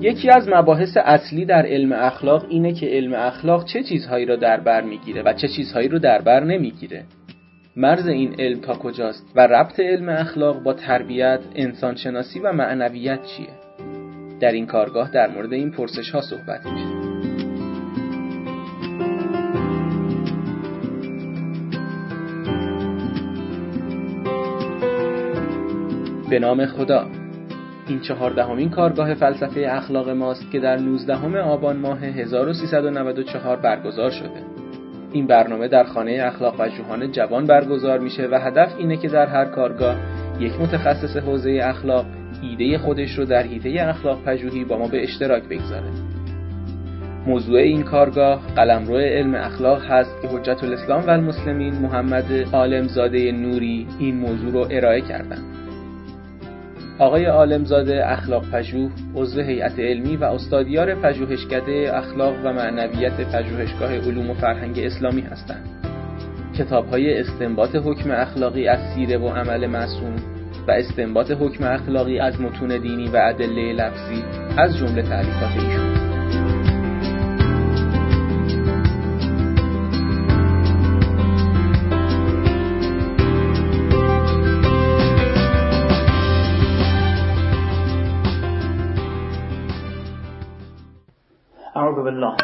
یکی از مباحث اصلی در علم اخلاق اینه که علم اخلاق چه چیزهایی را در بر می‌گیره و چه چیزهایی رو در بر نمی‌گیره مرز این علم تا کجاست و ربط علم اخلاق با تربیت، انسانشناسی و معنویت چیه؟ در این کارگاه در مورد این پرسش ها صحبت میشه. به نام خدا این چهاردهمین کارگاه فلسفه اخلاق ماست که در 19 آبان ماه 1394 برگزار شده. این برنامه در خانه اخلاق پژوهان جوان برگزار میشه و هدف اینه که در هر کارگاه یک متخصص حوزه اخلاق ایده خودش رو در حیطه اخلاق پژوهی با ما به اشتراک بگذاره. موضوع این کارگاه قلمرو علم اخلاق هست که حجت الاسلام و المسلمین محمد عالمزاده نوری این موضوع رو ارائه کردند. آقای عالمزاده اخلاق پژوه عضو هیئت علمی و استادیار پژوهشکده اخلاق و معنویت پژوهشگاه علوم و فرهنگ اسلامی هستند. کتاب‌های استنباط حکم اخلاقی از سیره و عمل معصوم و استنباط حکم اخلاقی از متون دینی و ادله لفظی از جمله تعلیفات ایشون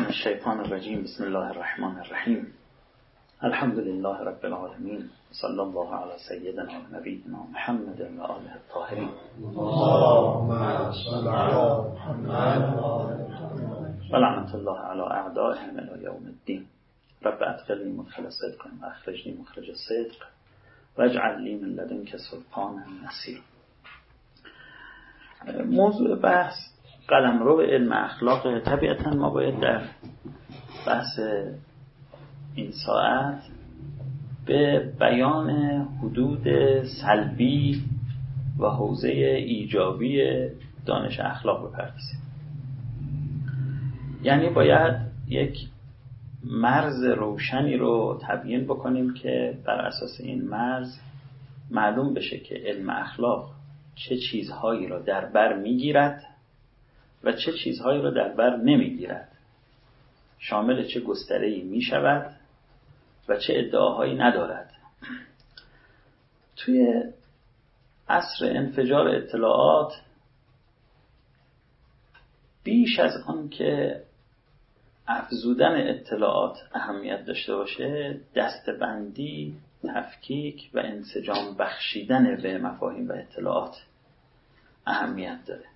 من الشیطان الرجیم بسم الله الرحمن الرحیم الحمد لله رب العالمین صلی الله علی سیدنا و نبینا محمد و آله الطاهرین و لعنت الله علی اعدائهم الى یوم الدین رب ادخلنی مدخل صدق و اخرجنی مخرج صدق. واجعل لی من لدنک سلطانا نصیر موضوع بحث قلم رو به علم اخلاق طبیعتا ما باید در بحث این ساعت به بیان حدود سلبی و حوزه ایجابی دانش اخلاق بپردازیم. یعنی باید یک مرز روشنی رو تبیین بکنیم که بر اساس این مرز معلوم بشه که علم اخلاق چه چیزهایی را در بر می‌گیرد و چه چیزهایی را در بر نمی‌گیرد. شامل چه گستره می شود و چه ادعاهایی ندارد. توی عصر انفجار اطلاعات بیش از آن که افزودن اطلاعات اهمیت داشته باشه دستبندی تفکیک و انسجام بخشیدن به مفاهیم و اطلاعات اهمیت داره.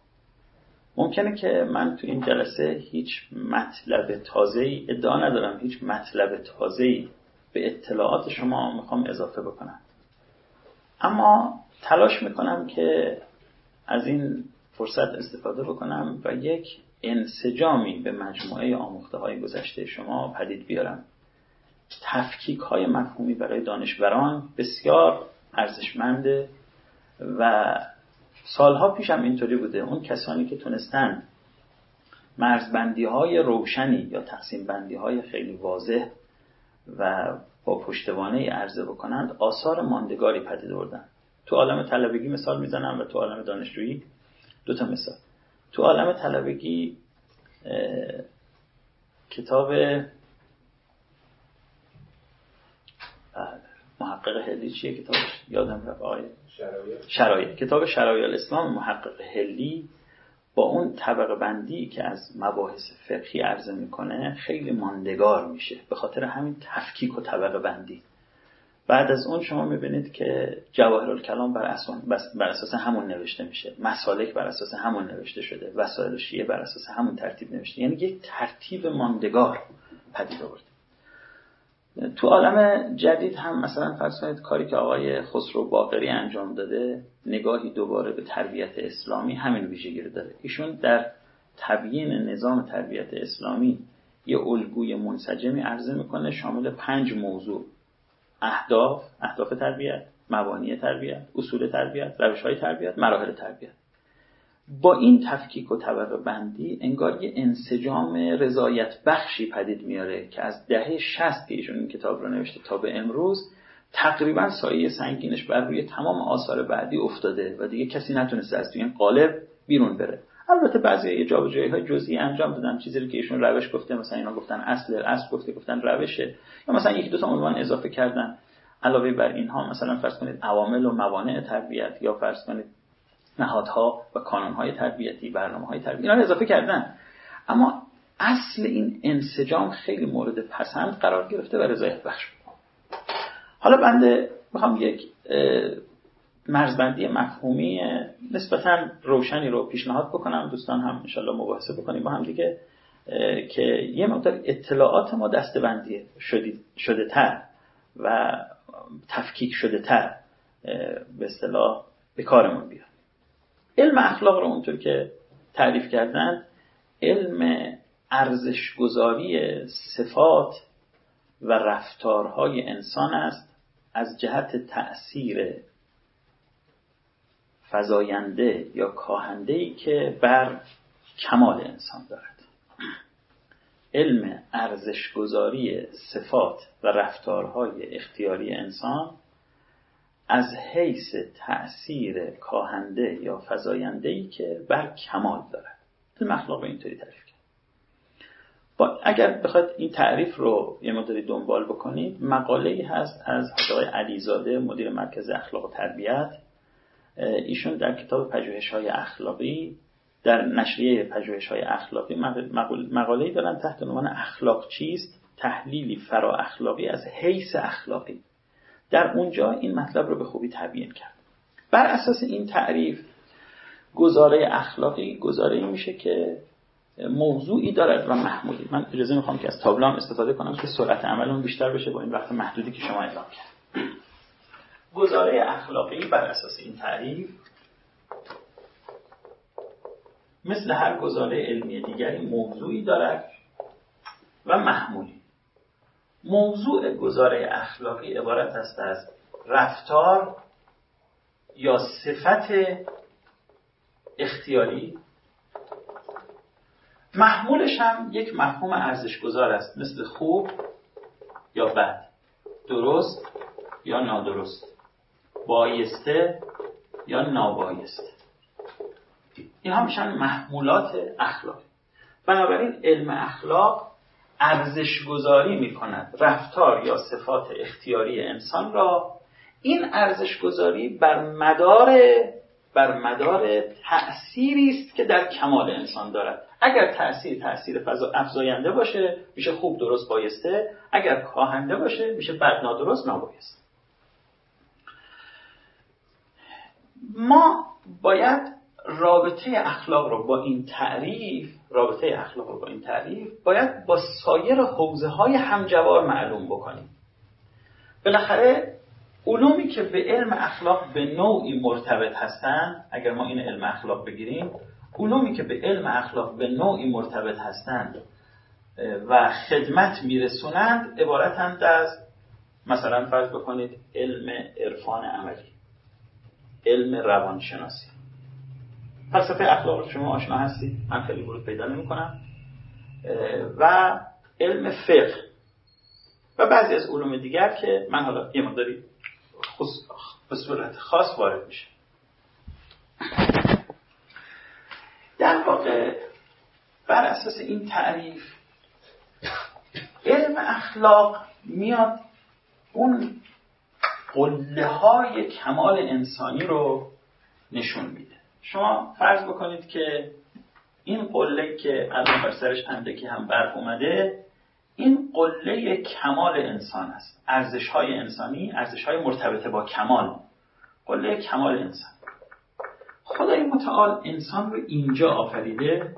ممکنه که من تو این جلسه هیچ مطلب تازه ای ادعا ندارم هیچ مطلب تازه ای به اطلاعات شما می‌خوام اضافه بکنم. اما تلاش می‌کنم که از این فرصت استفاده بکنم و یک انسجامی به مجموعه آموخته های گذشته شما پدید بیارم. تفکیک های مفهومی برای دانشوران بسیار ارزشمنده و سالها پیش هم اینطوری بوده. اون کسانی که تونستن مرزبندی های روشنی یا تقسیم بندی های خیلی واضح و با پشتوانه عرضه بکنند آثار ماندگاری پدید آوردن. تو عالم طلبگی مثال می‌زنم و تو عالم دانشجویی دو تا مثال. تو عالم طلبگی کتاب بله، محقق هلی چیه کتابش؟ یادم رفت. آقای شرایط؟ کتاب شرایط الاسلام محقق هلی با اون طبقه بندی که از مباحث فقهی عرضه می‌کنه خیلی ماندگار میشه به خاطر همین تفکیک و طبقه بندی. بعد از اون شما می‌بینید که جواهر الکلام بر, بر اساس همون نوشته میشه. مسالک بر اساس همون نوشته شده. وسایل شیعه بر اساس همون ترتیب نوشته. یعنی یک ترتیب ماندگار پدید آورده. تو عالم جدید هم مثلا فرض کنید کاری که آقای خسرو باقری انجام داده نگاهی دوباره به تربیت اسلامی همین ویژگی رو داره. ایشون در تبیین نظام تربیت اسلامی یه الگوی منسجمی عرضه می‌کنه شامل پنج موضوع اهداف اهداف تربیت مبانی تربیت اصول تربیت روش های تربیت مراحل تربیت. با این تفکیک و طبقه بندی انگار یه انسجام رضایت بخشی پدید میاره که از دهه شست که ایشون این کتاب رو نوشته تا به امروز تقریبا سایه سنگینش بر روی تمام آثار بعدی افتاده و دیگه کسی نتونسته از توی این قالب بیرون بره. البته بعضی جابجایی های جزئی انجام دادن چیزی که ایشون روش گفته مثلا اینا گفتن اصل اصل گفته گفتن روشه یا مثلا یکی دو تا عنوان اضافه کردن. علاوه بر اینها مثلا فرض کنید عوامل و موانع تربیت یا فرض کنید نهادها و کانونهای تربیتی برنامه های تربیتی اینا اضافه کردن. اما اصل این انسجام خیلی مورد پسند قرار گرفته و رضایت بخش حالا بنده می‌خوام یک مرزبندی مفهومی نسبتا روشنی رو پیشنهاد بکنم. دوستان هم انشالله مباحثه بکنیم با هم دیگه که یه مقدار اطلاعات ما دستبندی شده تر و تفکیک شده تر به اصطلاح به کارمون بیاد. علم اخلاق رو اونطور که تعریف کردن علم ارزشگذاری صفات و رفتارهای انسان است از جهت تأثیر فزاینده یا کاهنده ای که بر کمال انسان دارد. علم ارزشگذاری صفات و رفتارهای اختیاری انسان از حیث تأثیر کاهنده یا فزاینده ای که بر کمال دارد. علم اخلاق اینطوری تعریف کرد. اگر بخواید این تعریف رو یه مداری دنبال بکنید مقاله ای هست از آقای علیزاده مدیر مرکز اخلاق و تربیت. ایشون در کتاب پژوهش های اخلاقی در نشریه پژوهش های اخلاقی مقاله دارن تحت عنوان اخلاق چیست؟ تحلیلی فرا اخلاقی از حیث اخلاقی. در اونجا این مطلب رو به خوبی تبیین کرد. بر اساس این تعریف گزاره اخلاقی گزاره میشه که موضوعی دارد و محمولی. من اجازه می‌خوام که از تابلو استفاده کنم که سرعت عملمون بیشتر بشه با این وقت محدودی که شما اعلام کرد گزاره اخلاقی بر اساس این تعریف مثل هر گزاره علمی دیگری موضوعی دارد و محمولی. موضوع گزاره اخلاقی عبارت است از رفتار یا صفت اختیاری. محمولش هم یک مفهوم ارزشگذار است مثل خوب یا بد درست یا نادرست بایسته یا نابایسته. این هم میشن محمولات اخلاقی. بنابراین علم اخلاق ارزش گذاری می کند رفتار یا صفات اختیاری انسان را این ارزش گذاری بر مدار بر مدار تأثیری است که در کمال انسان دارد. اگر تأثیر تأثیر افزاینده باشه میشه خوب درست بایسته. اگر کاهنده باشه میشه بد نادرست نابایسته ما باید رابطه اخلاق رو با این تعریف رابطه اخلاق رو با این تعریف باید با سایر حوزه های همجوار معلوم بکنیم. بالاخره علومی که به علم اخلاق به نوعی مرتبط هستند اگر ما این علم اخلاق بگیریم علومی که به علم اخلاق به نوعی مرتبط هستند و خدمت میرسونند عبارتند از مثلا فرض بکنید علم عرفان عملی علم روانشناسی. فلسفه اخلاق شما آشنا هستید. من خیلی ورود پیدا نمی کنم و علم فقه. و بعضی از علوم دیگر که من حالا یه مقداری به صورت خاص وارد میشه در واقع بر اساس این تعریف علم اخلاق میاد اون قله های کمال انسانی رو نشون میده. شما فرض بکنید که این قله که الان بر سرش اندکی هم برف اومده این قله کمال انسان است. ارزش های انسانی ارزش های مرتبطه با کمال. قله کمال انسان. خدای متعال انسان رو اینجا آفریده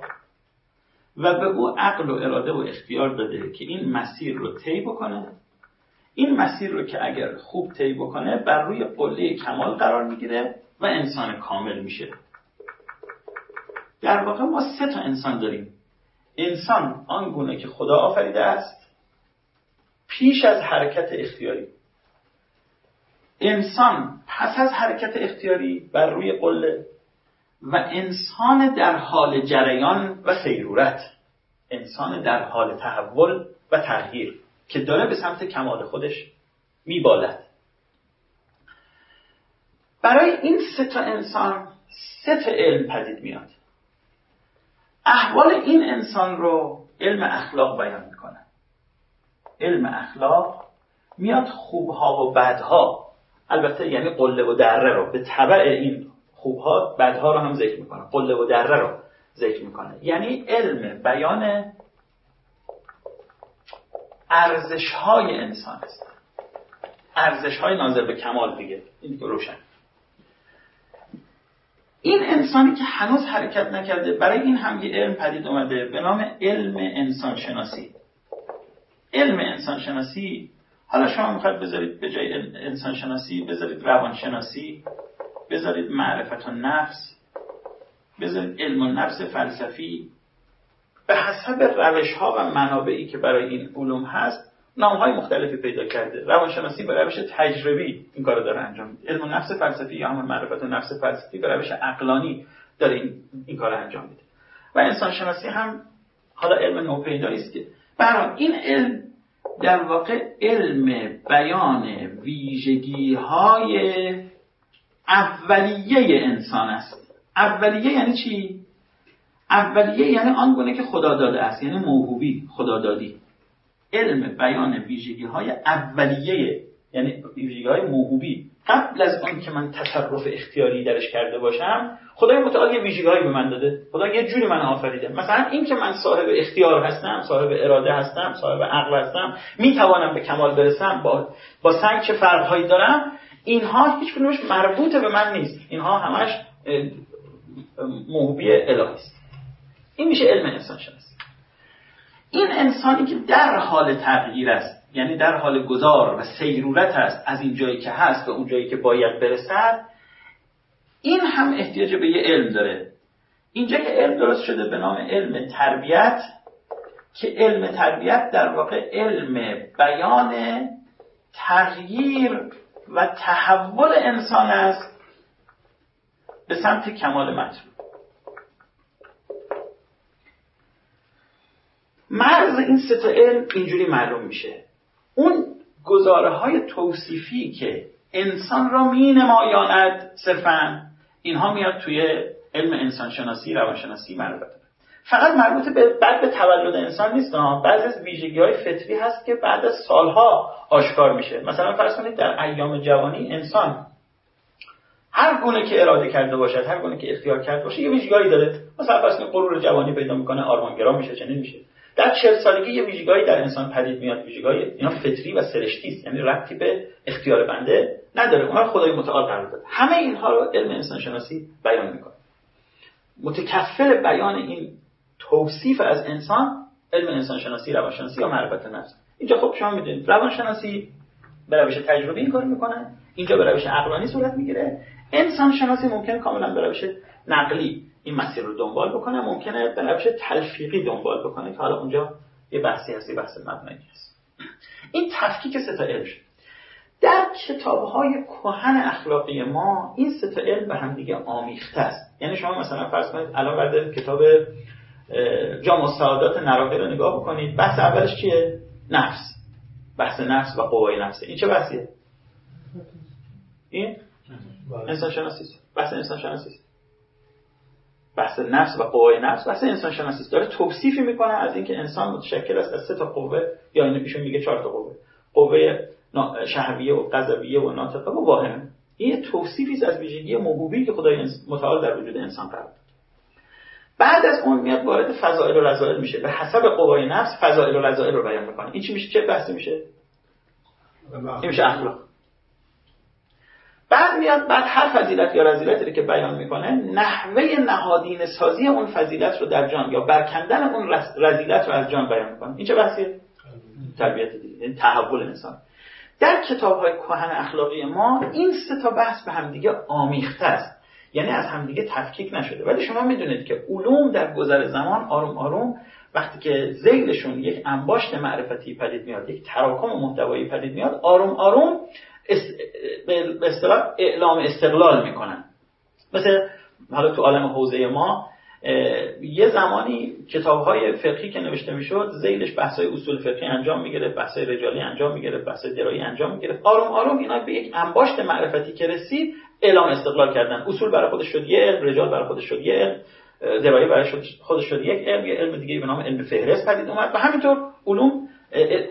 و به او عقل و اراده و اختیار داده که این مسیر رو طی بکنه. این مسیر رو که اگر خوب طی بکنه بر روی قله کمال قرار می‌گیره و انسان کامل میشه. در واقع ما سه تا انسان داریم. انسان آنگونه که خدا آفریده است پیش از حرکت اختیاری. انسان پس از حرکت اختیاری بر روی قله و انسان در حال جریان و سیرورت انسان در حال تحول و تغییر که داره به سمت کمال خودش میبالد. برای این سه تا انسان سه تا علم پدید میاد احوال این انسان رو علم اخلاق بیان می‌کنه. علم اخلاق میاد خوبها و بدها. البته یعنی قله و دره رو به طبع این خوبها بدها رو هم ذکر می‌کنه. قله و دره رو ذکر می‌کنه. یعنی علم بیان ارزش های انسان است. ارزش های ناظر به کمال دیگه. این روشن. این انسانی که هنوز حرکت نکرده برای این هم یه علم پدید اومده به نام علم انسان شناسی علم انسان شناسی حالا شما می‌خواید بذارید به جای انسان شناسی بذارید روان شناسی بذارید معرفت و نفس بذارید علم و نفس فلسفی. به حسب روش ها و منابعی که برای این علوم هست نام های مختلفی پیدا کرده. روانشناسی به روش تجربی این کار داره انجام میده. علم نفس فلسفی یا همون معرفت و نفس فلسفی به روش عقلانی داره این, این کار انجام میده. و انسان شناسی هم حالا علم نوپیدایی است که برای این علم در واقع علم بیان ویژگی های اولیه انسان است. اولیه یعنی چی؟ اولیه یعنی آن گونه که خدا داده است یعنی موهوبی خدادادی. علم بیان ویژگی های اولیه یعنی ویژگی های موهوبی. قبل از آن که من تصرف اختیاری درش کرده باشم خدای متعال یه ویژگی به من داده. خدا یه جوری من آفریده. مثلا این که من صاحب اختیار هستم صاحب اراده هستم صاحب عقل هستم می‌توانم به کمال برسم با با سنگ چه فرقهایی دارم اینها هیچ کدومش مربوط به من نیست. اینها همش موهوبی الهی است. این میشه علم انسان شناسی این انسانی که در حال تغییر است یعنی در حال گذار و سیرورت است از این جایی که هست به اون جایی که باید برسد این هم احتیاج به یه علم داره. اینجا که علم درست شده به نام علم تربیت که علم تربیت در واقع علم بیان تغییر و تحول انسان است به سمت کمال مطلوب. مرز این سه علم اینجوری معلوم میشه. اون گزاره های توصیفی که انسان را می نمایاند صرفا اینها میاد توی علم انسانشناسی روانشناسی مربوط فقط مربوط به بعد به تولد انسان نیست بعضی از ویژگی های فطری هست که بعد از سالها آشکار میشه. مثلا فرض کنید در ایام جوانی انسان هر گونه که اراده کرده باشد هر گونه که اختیار کرده باشه یه ویژگی داره. مثلا فرض کنید غرور جوانی پیدا می‌کنه آرمانگرا میشه چنین میشه. در چهل سالگی یه ویژگی در انسان پدید میاد. ویژگی اینا فطری و سرشتی است. یعنی ربطی به اختیار بنده نداره. اونها خدای متعال قرار داده. همه اینها رو علم انسان شناسی بیان می‌کنه. متکفل بیان این توصیف از انسان علم انسان شناسی روانشناسی یا معرفت نفس. اینجا خب شما می‌دونید روانشناسی به روش تجربی این کار می‌کنه. اینجا به روش عقلانی صورت می‌گیره. انسان شناسی ممکن کاملا به روش نقلی این مسیر رو دنبال بکنه ممکنه به روش تلفیقی دنبال بکنه که حالا اونجا یه بحثی هستی بحث مبنایی هست. این تفکیک سه تا علم. در کتاب های کهن اخلاقی ما این سه تا علم به هم دیگه آمیخته است. یعنی شما مثلا فرض کنید الان بعد کتاب جام سعادات نراقی رو نگاه بکنید بحث اولش چیه؟ نفس. بحث نفس و قوای نفسه این چه بحثیه؟ این؟ انسان شناسی بحث انسان شناسی بحث نفس و قوای نفس. بحث انسان شناسی داره توصیفی می‌کنه از اینکه انسان متشکل است از سه تا قوه. یا اینو ایشون میگه چهار تا قوه. قوه شهویه و غضبیه و ناطقه و واهمه. این توصیفی از ویژگی موهوبی که خدای متعال در وجود انسان قرار بعد از اون میاد وارد فضائل و رضائل میشه. به حسب قوای نفس فضائل و رضائل رو بیان می‌کنه. این چی میشه؟ چه بحثی میشه؟ این میشه اخلاق. بعد میاد بعد هر فضیلت یا رذیلتی که بیان می‌کنه نحوه نهادین سازی اون فضیلت رو در جان یا برکندن اون رذیلت رو از جان بیان می‌کنه. این چه بحثیه؟ تربیت دیگه یعنی تحول انسان. در کتاب های کهن اخلاقی ما این سه تا بحث به همدیگه آمیخته است. یعنی از همدیگه تفکیک نشده. ولی شما می‌دونید که علوم در گذر زمان آروم آروم وقتی که زیلشون یک انباشت معرفتی پدید میاد یک تراکم محتوایی پدید میاد آروم آروم به اصطلاح اعلام استقلال می‌کنن. مثل حالا تو عالم حوزه ما یه زمانی کتاب های فقهی که نوشته می‌شد زیلش بحث های اصول فقهی انجام می‌گرفت بحث های رجالی انجام می‌گرفت بحث درایی انجام می‌گرفت. آروم آروم اینا به یک انباشت معرفتی که رسید اعلام استقلال کردن. اصول برای خودش شد یه علم رجال برای خودش شد یه علم دوایی برای خودش شد یک علم یه علم دیگه به نام علم فهرست پدید اومد و همینطور علوم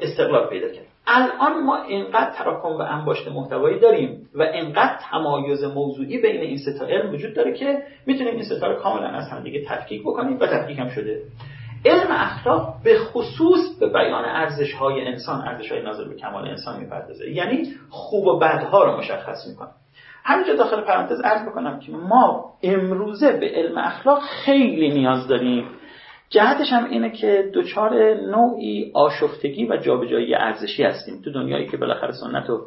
استقلال پیدا کرد. الان ما اینقدر تراکم و انباشت محتوایی داریم و اینقدر تمایز موضوعی بین این سه علم وجود داره که می‌تونیم این ستا رو کاملا از هم دیگه تفکیک بکنیم و تفکیک هم شده. علم اخلاق به خصوص به بیان ارزش های انسان ارزش های ناظر به کمال انسان می‌پردازه. یعنی خوب و بدها رو مشخص می‌کنه. همینجا داخل پرانتز عرض بکنم که ما امروزه به علم اخلاق خیلی نیاز داریم. جهتش هم اینه که دچار نوعی آشفتگی و جابجایی ارزشی هستیم. تو دنیایی که بالاخره سنت و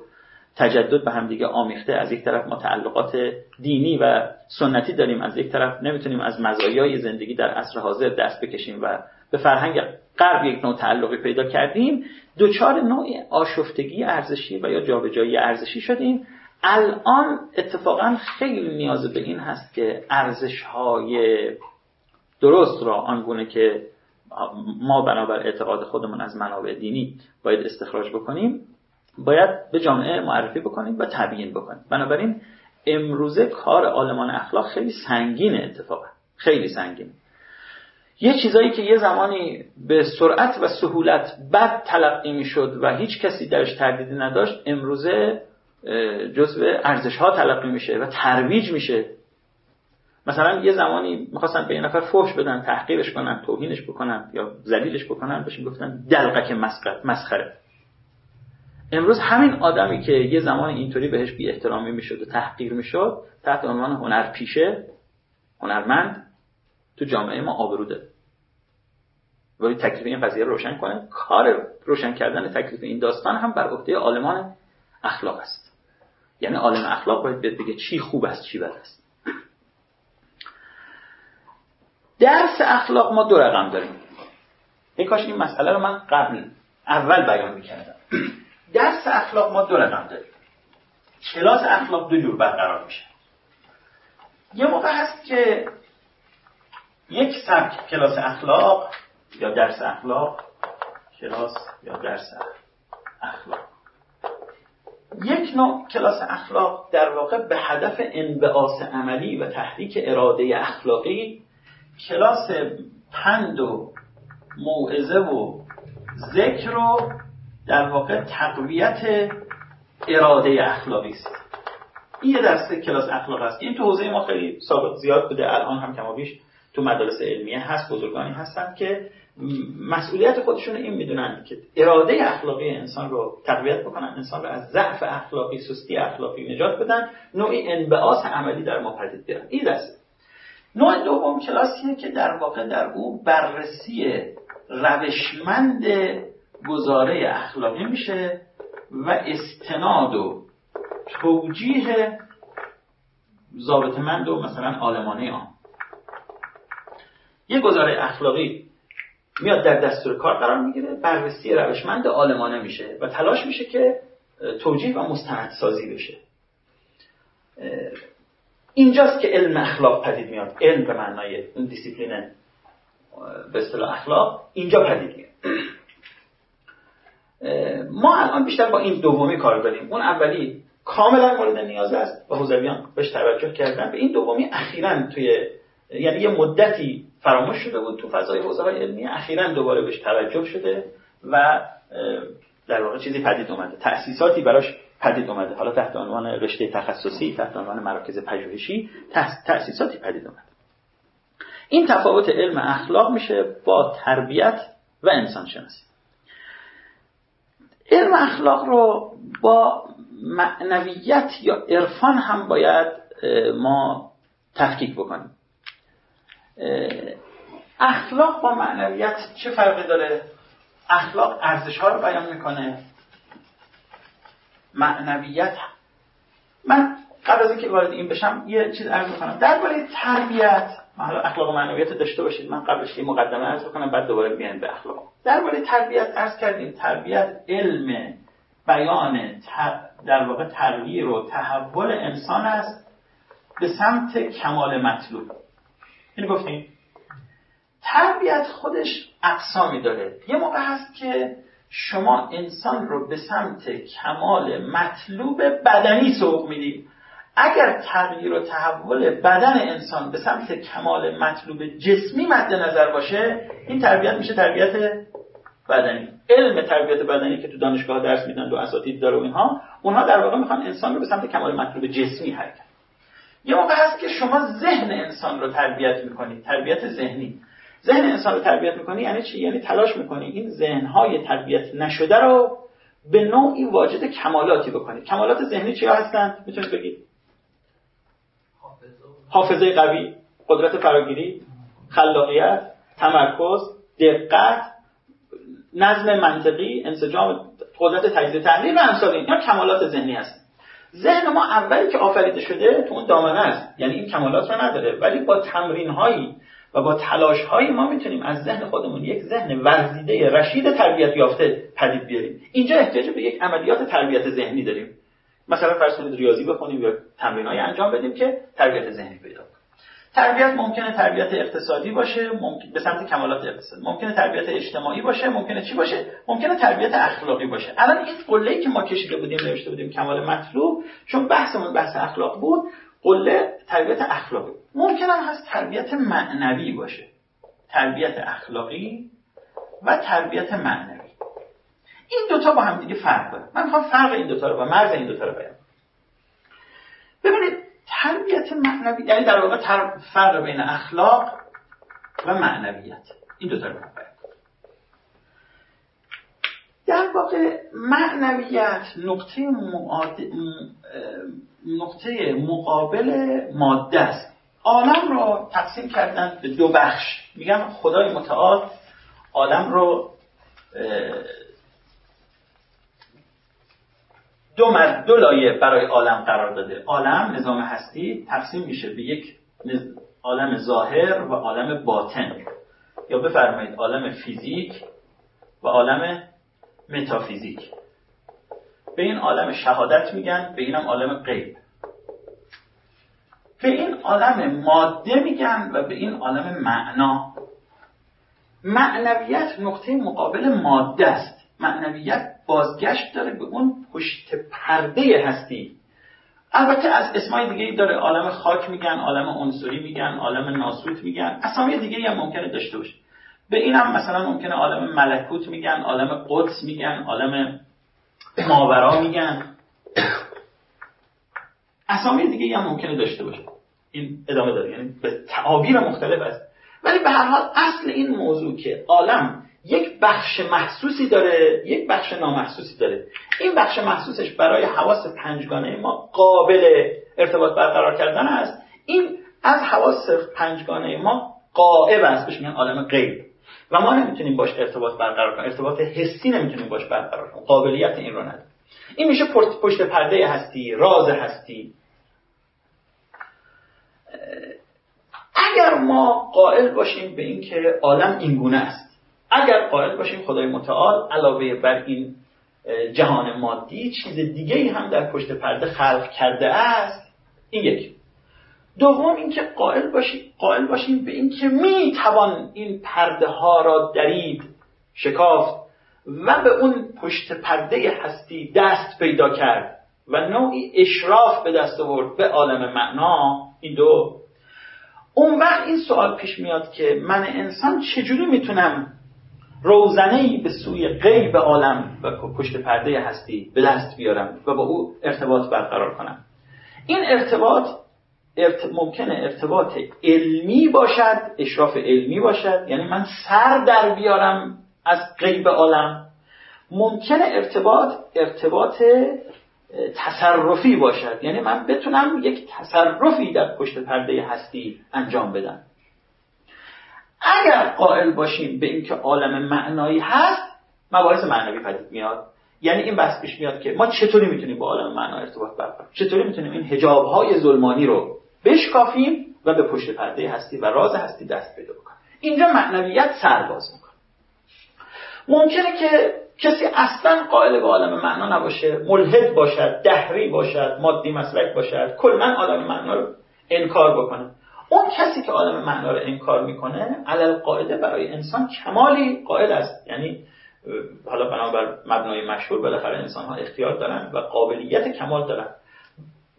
تجدد به همدیگه آمیخته از یک طرف ما تعلقات دینی و سنتی داریم از یک طرف نمی‌تونیم از مزایای زندگی در عصر حاضر دست بکشیم و به فرهنگ غرب یک نوع تعلقی پیدا کردیم. دچار نوعی آشفتگی ارزشی و یا جابجایی ارزشی شدیم. الان اتفاقا خیلی نیاز به این هست که ارزش های درست را آنگونه که ما بنابر اعتقاد خودمون از منابع دینی باید استخراج بکنیم باید به جامعه معرفی بکنیم و تبیین بکنیم. بنابراین امروزه کار آلمان اخلاق خیلی سنگین اتفاقه خیلی سنگین یه چیزایی که یه زمانی به سرعت و سهولت بد تلقی می‌شد و هیچ کسی درش تردیدی نداشت امروزه جزو ارزش ها تلقی میشه و ترویج میشه مثلا یه زمانی می‌خواستن به یه نفر فوش بدن تحقیرش کنن توهینش بکنن یا ذلیلش بکنن بهش گفتن دلقک مسخره. امروز همین آدمی که یه زمان اینطوری بهش بی احترامی می‌شد و تحقیر می‌شد تحت عنوان هنر پیشه هنرمند تو جامعه ما آبرو داره ولی تکلیف این قضیه رو روشن کنه کار روشن کردن تکلیف این داستان هم بر عهده عالمان اخلاق است. یعنی عالم اخلاق باید بگه چی خوب است چی بد است. درس اخلاق ما دو رقم داریم. ای کاش این مسئله رو من قبل اول بیان می‌کردم. درس اخلاق ما دو رقم داریم. کلاس اخلاق دو جور برقرار میشه. یه موقع هست که یک سبک کلاس اخلاق یا درس اخلاق کلاس یا درس اخلاق. یک نوع کلاس اخلاق در واقع به هدف انبعاث عملی و تحریک اراده اخلاقی کلاس پند و موعظه و ذکر و در واقع تقویت اراده اخلاقی است. این یه دسته کلاس اخلاق است. این تو حوزه ما خیلی سابق زیاد بوده. الان هم کمابیش تو مدارس علمیه هست بزرگانی هستن که مسئولیت خودشون این می‌دونن که اراده اخلاقی انسان رو تقویت بکنن انسان رو از ضعف اخلاقی سستی اخلاقی نجات بدن نوعی انبعاث عملی در ما پدید بیارن. این دسته نوع دوم کلاسیه که در واقع در او بررسی روشمند گزاره اخلاقی میشه و استناد و توجیه ضابطمند و مثلا آلمانه آن. یه گزاره اخلاقی میاد در دستور کار قرار می‌گیره بررسی روشمند آلمانه میشه و تلاش میشه که توجیه و مستندسازی بشه. اینجاست که علم اخلاق پدید میاد. علم به معنای دیسیپلین به اصطلاح اخلاق اینجا پدید میاد. ما الان بیشتر با این دومی کار داریم. اون اولی کاملا مورد نیاز است. و حوزویان بهش توجه کردن به این دومی اخیرا توی یعنی یه مدتی فراموش شده بود تو فضای حوزه های علمی. اخیرا دوباره بهش توجه شده و در واقع چیزی پدید اومده. تأسیساتی براش پدید اومده. حالا تحت عنوان رشته تخصصی تحت عنوان مراکز پژوهشی تأسیساتی پدید اومده. این تفاوت علم اخلاق میشه با تربیت و انسان شناسی علم اخلاق رو با معنویت یا عرفان هم باید ما تفکیک بکنیم. اخلاق با معنویت چه فرقی داره؟ اخلاق ارزش ها رو بیان می‌کنه. معنویت. من قبل از اینکه وارد این بشم یه چیز عرض می‌کنم. درباره تربیت حالا اخلاق و معنویت داشته باشید من قبلش یه مقدمه عرض بکنم بعد دوباره بیایم به اخلاق. درباره تربیت عرض کردیم. تربیت علم بیان در واقع تغییر و تحول انسان است به سمت کمال مطلوب. اینو گفتیم. تربیت خودش اقسامی داره. یه موقع هست که شما انسان رو به سمت کمال مطلوب بدنی سوق می‌دید. اگر تغییر و تحول بدن انسان به سمت کمال مطلوب جسمی مد نظر باشه این تربیت میشه تربیت بدنی. علم تربیت بدنی که تو دانشگاه درس میدن دو اساتید داره و اینها اونها در واقع می‌خوان انسان رو به سمت کمال مطلوب جسمی حرکت یه موقع هست که شما ذهن انسان رو تربیت می‌کنید تربیت ذهنی. ذهن انسان رو تربیت می‌کنی یعنی چی؟ یعنی تلاش می‌کنی این ذهنهای تربیت نشده رو به نوعی واجد کمالاتی بکنید کمالات ذهنی چیا هستند می‌تونید بگید. حافظه قوی قدرت فراگیری خلاقیت تمرکز دقت نظم منطقی انسجام قدرت تجزیه تحلیل و امثال این کمالات ذهنی هست ذهن ما اولی که آفریده شده تو اون دامنه است. یعنی این کمالات رو نداره. ولی با تمرین هایی و با تلاش هایی ما می‌تونیم از ذهن خودمون یک ذهن ورزیده رشید تربیت یافته پدید بیاریم. اینجا احتیاج به یک عملیات تربیت ذهنی داریم. مثلا فرض کنید ریاضی بخونیم یا تمرینایی انجام بدیم که تربیت ذهنی پیدا کنیم. تربیت ممکنه تربیت اقتصادی باشه ممکن به سمت کمالات اقتصاد ممکنه تربیت اجتماعی باشه ممکنه چی باشه؟ ممکنه تربیت اخلاقی باشه. الان این قله که ما کشیده بودیم نوشته بودیم کمال مطلوب چون بحثمون بحث اخلاق بود قله تربیت اخلاقی ممکن هم هست تربیت معنوی باشه. تربیت اخلاقی و تربیت معنوی. این دوتا با هم دیگه فرق داره. من می‌خوام فرق این دوتا رو و مرز این دوتا رو بیان. ببینید تربیت معنوی یعنی در واقع فرق بین اخلاق و معنویت. این دوتا رو بیان. در واقع معنویت نقطه, نقطه مقابل ماده است. عالم رو تقسیم کردن به دو بخش. میگن خدای متعال عالم رو دو مرد دو لایه برای عالم قرار داده. عالم نظام هستی تقسیم میشه به یک عالم ظاهر و عالم باطن. یا بفرمایید عالم فیزیک و عالم متافیزیک. به این عالم شهادت میگن به اینم عالم غیب. به این عالم ماده میگن و به این عالم معنا. معنویت نقطه مقابل ماده است. معنویت بازگشت داره به اون پشت پرده هستی. البته از اسمای دیگه داره. عالم خاک میگن عالم عنصری میگن عالم ناسوت میگن. اسامی دیگه هم ممکنه داشته باشه. به این هم مثلا ممکنه عالم ملکوت میگن عالم قدس میگن عالم ماورا میگن. اسامی دیگه هم ممکنه داشته باشه. این ادامه داره. یعنی به تعابیر مختلف است. ولی به هر حال اصل این موضوع که عالم یک بخش محسوسی داره یک بخش نامحسوسی داره. این بخش محسوسش برای حواس پنجگانه ما قابل ارتباط برقرار کردن است. این از حواس پنجگانه ما قائب است. بهش میگن عالم غیب. و ما نمی‌تونیم باش ارتباط برقرار کنیم. ارتباط حسی نمی‌تونیم باش برقرار کنیم. قابلیت این رو نداره این میشه پشت پرده هستی راز هستی. اگر ما قائل باشیم به اینکه عالم اینگونه است. اگر قائل باشیم خدای متعال علاوه بر این جهان مادی چیز دیگه هم در پشت پرده خلق کرده است. این یک دوم اینکه قائل باشیم قائل باشیم به اینکه می توان این پرده ها را درید شکافت و به اون پشت پرده هستی دست پیدا کرد و نوعی اشراف به دست آورد به عالم معنا. این دو اون وقت این سوال پیش میاد که من انسان چجوری می‌تونم روزنه ای به سوی غیب عالم و پشت پرده هستی به دست بیارم و با او ارتباط برقرار کنم؟ این ارتباط ارت... ممکنه ارتباط علمی باشد اشراف علمی باشد. یعنی من سر در بیارم از غیب عالم. ممکنه ارتباط ارتباط تصرفی باشد. یعنی من بتونم یک تصرفی در پشت پرده هستی انجام بدم. اگر قائل باشیم به اینکه عالم معنایی هست مباحث معنوی پدید میاد. یعنی این بحث پیش میاد که ما چطوری می‌تونیم با عالم معنا ارتباط برقرار چطوری می‌تونیم این حجاب های ظلمانی رو بشکافیم و به پشت پرده هستی و راز هستی دست پیدا بکنیم؟ اینجا معنویت سرباز می‌کنه. ممکنه که کسی اصلا قائل به عالم معنا نباشه ملحد باشد دهری باشد مادی مسلک باشد کلا عالم معنا رو انکار بکنه. اون کسی که عالم معنا رو انکار می‌کنه علل قاعده برای انسان کمالی قائل است. یعنی حالا بنابر مبنای مشهور بالاخره انسان ها اختیار دارن و قابلیت کمال دارن.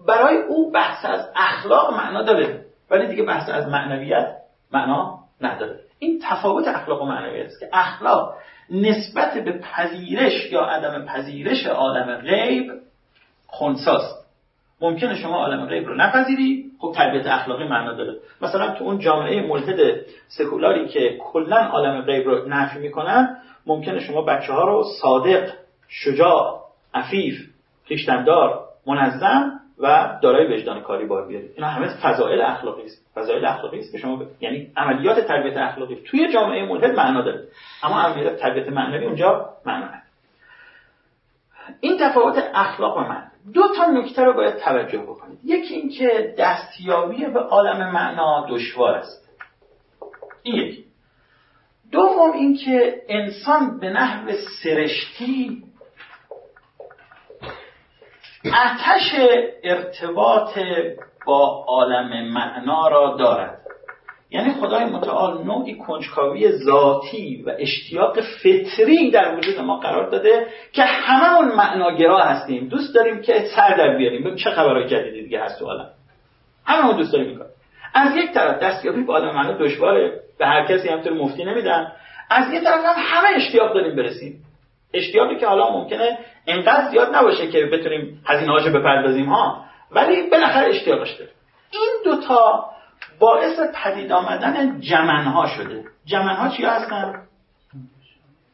برای او بحث از اخلاق معنا داره ولی دیگه بحث از معنویت معنا نداره. این تفاوت اخلاق و معنویت است که اخلاق نسبت به پذیرش یا عدم پذیرش عالم غیب خونساست ممکنه شما عالم غیب رو نپذیری خب تربیت اخلاقی معنا داره. مثلا تو اون جامعه ملحد سکولاری که کلا عالم غیب رو نفی می‌کنن ممکنه شما بچه ها رو صادق شجاع عفیف خیشتندار منظم و دارای وجدان کاری بار بیارید اینا همه فضائل اخلاقی است. فضائل اخلاقی است که شما ب... یعنی عملیات تربیت اخلاقی توی جامعه ملحد معنا داره. اما عملیات تربیت معنوی اونجا معنا نداره. این تفاوت اخلاق و من. دو تا نکته رو باید توجه بکنید. یکی اینکه دستیابی به عالم معنا دشوار است. این یکی. دوم اینکه انسان به نحو سرشتی اتش ارتباط با عالم معنا را دارد. یعنی خدای متعال نوعی کنجکاوی ذاتی و اشتیاق فطری در وجود ما قرار داده که هممون معناگرا هستیم. دوست داریم که سر در بیاریم. ببین چه خبرهای جدیدی دیگه هست تو عالم. هممون دوست داریم این از یک طرف دستیابی به عالم معنا دشواره. به هر کسی همطور مفتی نمیدن. از یک طرف هم همه اشتیاق داریم برسیم. اشتیاقی که حالا ممکنه انقدر زیاد نباشه که بتونیم هزینه هاشو بپردازیم ها ولی بالاخره اشتیاقش داره. این دوتا باعث پدید آمدن جمنها شده. جمنها چی هستن؟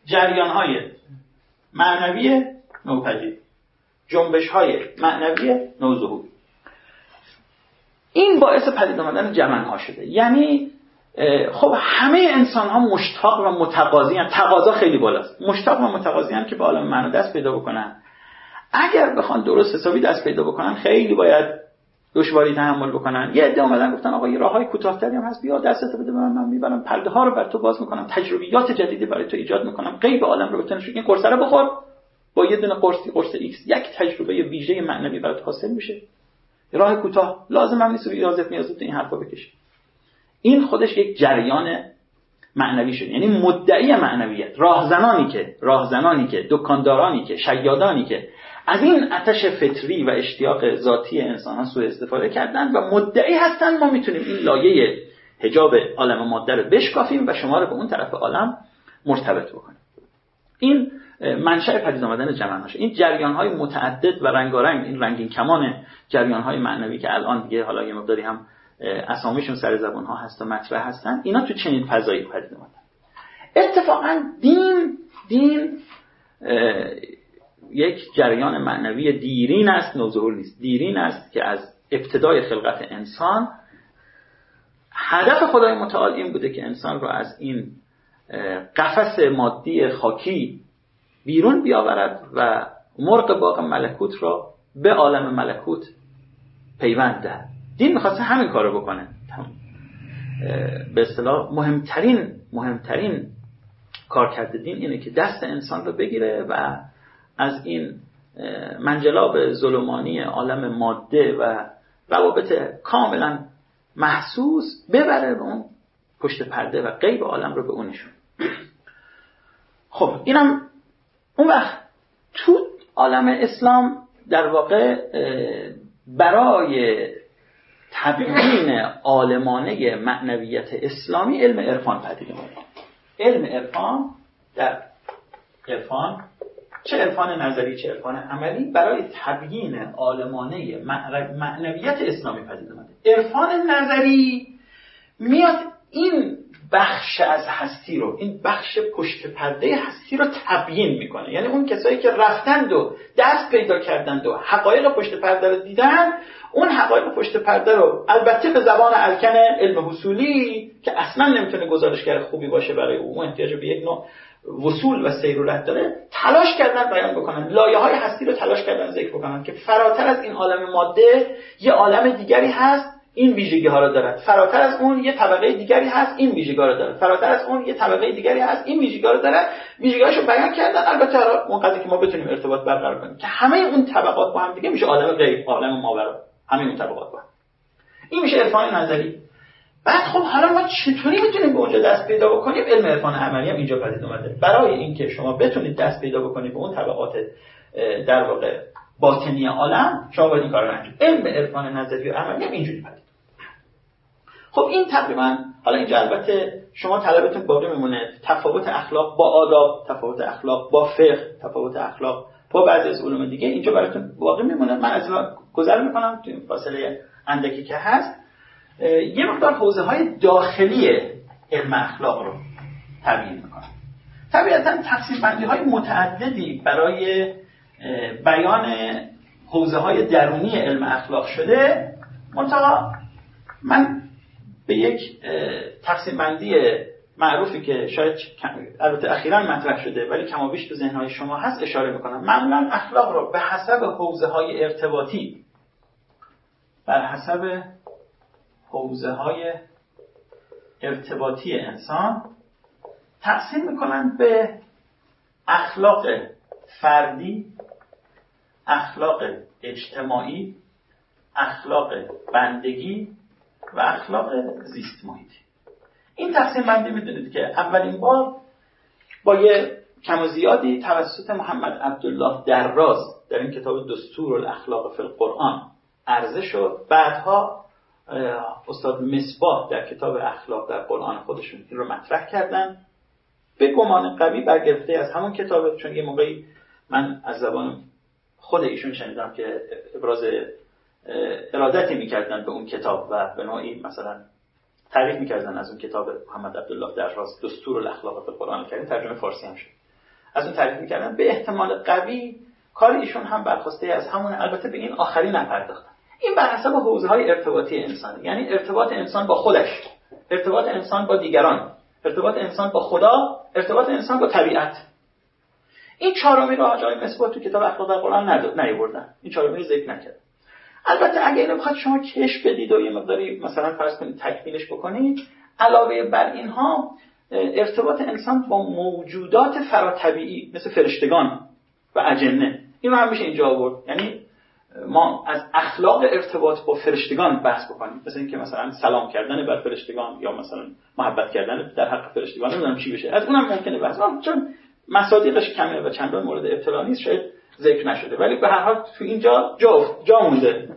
جریان های معنوی نوپدید. جنبش های معنوی نوظهور. این باعث پدید آمدن جمنها شده. یعنی خب همه انسان ها مشتاق و متقاضی هم تقاضا خیلی بالاست. مشتاق و متقاضی هم که به عالم معنا دست پیدا بکنن. اگر بخوان درست حسابی دست پیدا بکنن خیلی باید دشواری تحمل بکنن. یه عده اومدن گفتن آقا یه راههای کوتاه‌تری هم هست. بیا دستت بده من می‌برم پرده ها رو بر تو باز می‌کنم. تجربیات جدیدی برای تو ایجاد می‌کنم. غیب عالم رو بتونی این قرص رو بخور. با یه دونه قرصی قرص ایکس. یک تجربه ویژه معنوی برات حاصل میشه. راه کوتاه. لازم هم نیست ریاضت میاضت این حرفا بکشی این خودش یک جریان معنوی شده. یعنی مدعی معنویت. راهزنانی که راهزنانی که دکاندارانی که شیادانی که از این آتش فطری و اشتیاق ذاتی انسان ها سوء استفاده کردن و مدعی هستن ما می‌تونیم این لایه حجاب عالم ماده رو بشکافیم و شما رو به اون طرف عالم مرتبط بکنیم. این منشأ پدید آمدن جمعان این جریان های متعدد و رنگارنگ این رنگین کمان جریان های معنوی که الان دیگه حالا یه مقداری هم اسامیشون سر زبان ها هست و مطرح هستن اینا تو چنین فضایی پدید آمدن اتفاقا دین دین یک جریان معنوی دیرین است نوظهور نیست. دیرین است که از ابتدای خلقت انسان هدف خدای متعال این بوده که انسان را از این قفس مادی خاکی بیرون بیاورد و مرغ باغ ملکوت را به عالم ملکوت پیوند دهد. دین می‌خواسته همین کارو بکنه. به اصطلاح مهمترین مهمترین کار کرده دین اینه که دست انسان رو بگیره و از این منجلاب ظلمانی عالم ماده و روابط کاملا محسوس ببره به اون پشت پرده و غیب عالم رو به اونشون خب اینم اون وقت تو عالم اسلام در واقع برای تبیین عالمانه معنویت اسلامی علم عرفان پدید اومد علم عرفان در عرفان چه عرفان نظری چه عرفان عملی برای تبیین عالمانه معنویت اسلامی پدید اومده عرفان نظری میاد این بخش از هستی رو این بخش پشت پرده هستی رو تبیین می‌کنه. یعنی اون کسایی که رفتند و دست پیدا کردند و حقایق پشت پرده رو دیدن اون حقایق پشت پرده رو البته به زبان الکن علم حصولی که اصلا نمی‌تونه گزارشگر خوبی باشه برای او احتیاج به یک نوع وصول و سیرورت داره تلاش کردن بیان بکنن. لایه های هستی رو تلاش کردن ذکر بکنن که فراتر از این عالم ماده یه عالم دیگری هست این ویژگی ها رو دارد فراتر از اون یه طبقه دیگری هست این ویژگی ها رو دارد فراتر از اون یه طبقه دیگری هست این ویژگی ها رو دارد رو بیان کردن. البته قضیه که ما بتونیم ارتباط برقرار کنیم که همه اون طبقات با هم دیگه میشه عالم غیب عالم ماورا. همه طبقات با. این میشه عرفان نظری. بعد خب حالا ما چطوری می‌تونیم به اونجا دست پیدا بکنیم؟ علم عرفان عملی هم اینجا پدید اومده. برای اینکه شما بتونید دست پیدا بکنید به اون طبقات در واقع باطنی عالم شما باید این کار رو انجام علم عرفان نظری و عملی هم اینجوری پدید. خب این تقریبا حالا اینجا البته شما طلبتون باقی میمونه. تفاوت اخلاق با آداب تفاوت اخلاق با فقه تفاوت اخلاق با بعضی از علوم دیگه اینجا براتون باقی میمونه. من از گذر می‌کنم تو این فاصله اندکی که هست. یه مقدار حوزه های داخلی علم اخلاق رو تبیین می‌کنم. طبیعتا تقسیم بندی های متعددی برای بیان حوزه های درونی علم اخلاق شده. منتها من به یک تقسیم بندی معروفی که شاید البته اخیرا مطرح شده ولی کمابیش تو ذهنهای شما هست اشاره می‌کنم. معمولا اخلاق رو به حسب حوزه های ارتباطی بر حسب حوزه های ارتباطی انسان تقسیم می‌کنند به اخلاق فردی اخلاق اجتماعی اخلاق بندگی و اخلاق زیست محیطی این تقسیم بندی می‌دونید که اولین بار با یه کم و زیادی توسط محمد عبدالله دراز در این کتاب دستور الاخلاق فی القرآن عرضه شد بعدها استاد مصباح در کتاب اخلاق در قرآن خودشون این رو مطرح کردن. به گمان قوی برگرفته از همون کتابه چون یه موقعی من از زبان خود ایشون شنیدم که ابراز ارادتی می‌کردن به اون کتاب و به نوعی مثلا تعریف می‌کردن از اون کتاب محمد عبدالله در راست دستور الاخلاق فی القرآن کریم ترجمه فارسی هم شد. از اون تعریف می‌کردن به احتمال قوی کار ایشون هم برخواسته از همون البته به این آخری نپرداختن این بر حسب حوزه های ارتباطی انسان. یعنی ارتباط انسان با خودش ارتباط انسان با دیگران ارتباط انسان با خدا ارتباط انسان با طبیعت. این چهارمی رو آقای مثبت تو کتاب اخلاق در قرآن نیاوردن. این چهارمی رو ذکر نکرد البته اگه اینو بخواد شما کش بدید و یه مقداری مثلا فرض کنید تکمیلش بکنید علاوه بر اینها ارتباط انسان با موجودات فراتبیعی مثل فرشتگان و اجنه. این رو هم میشه اینجا آورد. یعنی ما از اخلاق ارتباط با فرشتگان بحث بکنیم. مثل اینکه مثلا سلام کردن بر فرشتگان یا مثلا محبت کردن در حق فرشتگان نمی‌دونم چی بشه. از اونم ممکنه بحث. چون مصادیقش کمه و چندان مورد ابتلا نیست. شاید ذکر نشده. ولی به هر حال تو اینجا جا جا مونده.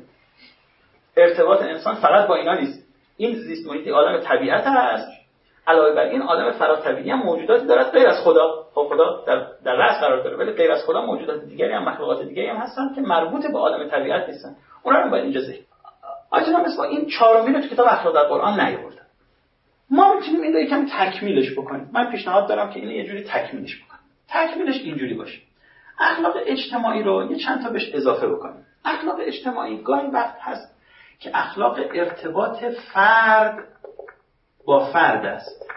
ارتباط انسان فقط با اینا نیست. این زیست محیطی عالم طبیعت هست. علاوه بر این عالم فراتبیعی هم موجوداتی دارد غیر از خدا. خب خدا در در رأس قرار داره ولی غیر از خدا موجودات دیگری هم مخلوقات دیگری هم هستن که مربوط به عالم طبیعت نیستن اونا رو باید اینجا ذکر هم با این چهارمی رو تو کتاب اخلاق در قرآن نیاوردن ما می‌تونیم این رو یکم تکمیلش بکنیم. من پیشنهاد دارم که اینو یه جوری تکمیلش بکنیم. تکمیلش اینجوری باشه. اخلاق اجتماعی رو یه چند تا بهش اضافه بکنیم. اخلاق اجتماعی گاهی وقت هست که اخلاق ارتباط فرد با فرد است.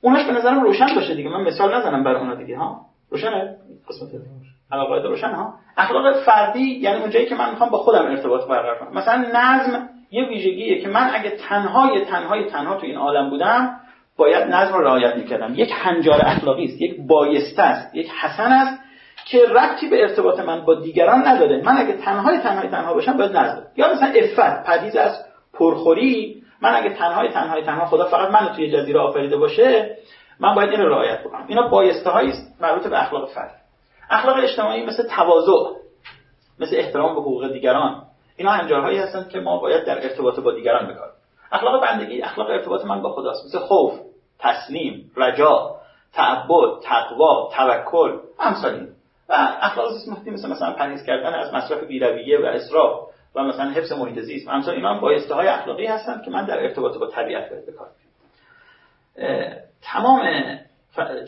اونش به نظرم روشن باشه دیگه. من مثال نزنم برای اونا دیگه ها؟ روشنه؟ قسمت علاقه روشن ها؟ اخلاق فردی یعنی اونجایی که من می‌خوام با خودم ارتباط برقرار کنم. مثلا نظم یه ویژگیه که من اگه تنهای تنهای تنها تو این عالم بودم باید نظم رو رعایت می‌کردم. یک هنجار اخلاقی است یک بایسته است یک حسن است که ربطی به ارتباط من با دیگران نداره. من اگه تنهای تنهای تنها باشم باید نظم یا مثلا افت پدیز از پرخوری من اگه تنهای تنهای تنها خدا فقط منو توی جزیره آفریده باشه من باید این رو رعایت بکنم. اینا بایسته هایی مربوط به اخلاق فرد. اخلاق اجتماعی مثل تواضع مثل احترام به حقوق دیگران. اینا هنجارهایی هستند که ما باید در ارتباط با دیگران بکاریم. اخلاق بندگی اخلاق ارتباط من با خداست مثل خوف. تسلیم رجا تعبد تقوا توکل امثال و اخلاق زیست مثل مثلا پرهیز کردن از مصرف بیرویه و اسراف و مثلا حفظ محیط زیست. امثال اینا بایسته های اخلاقی هستن که من در ارتباط با طبیعت باید بکار تمام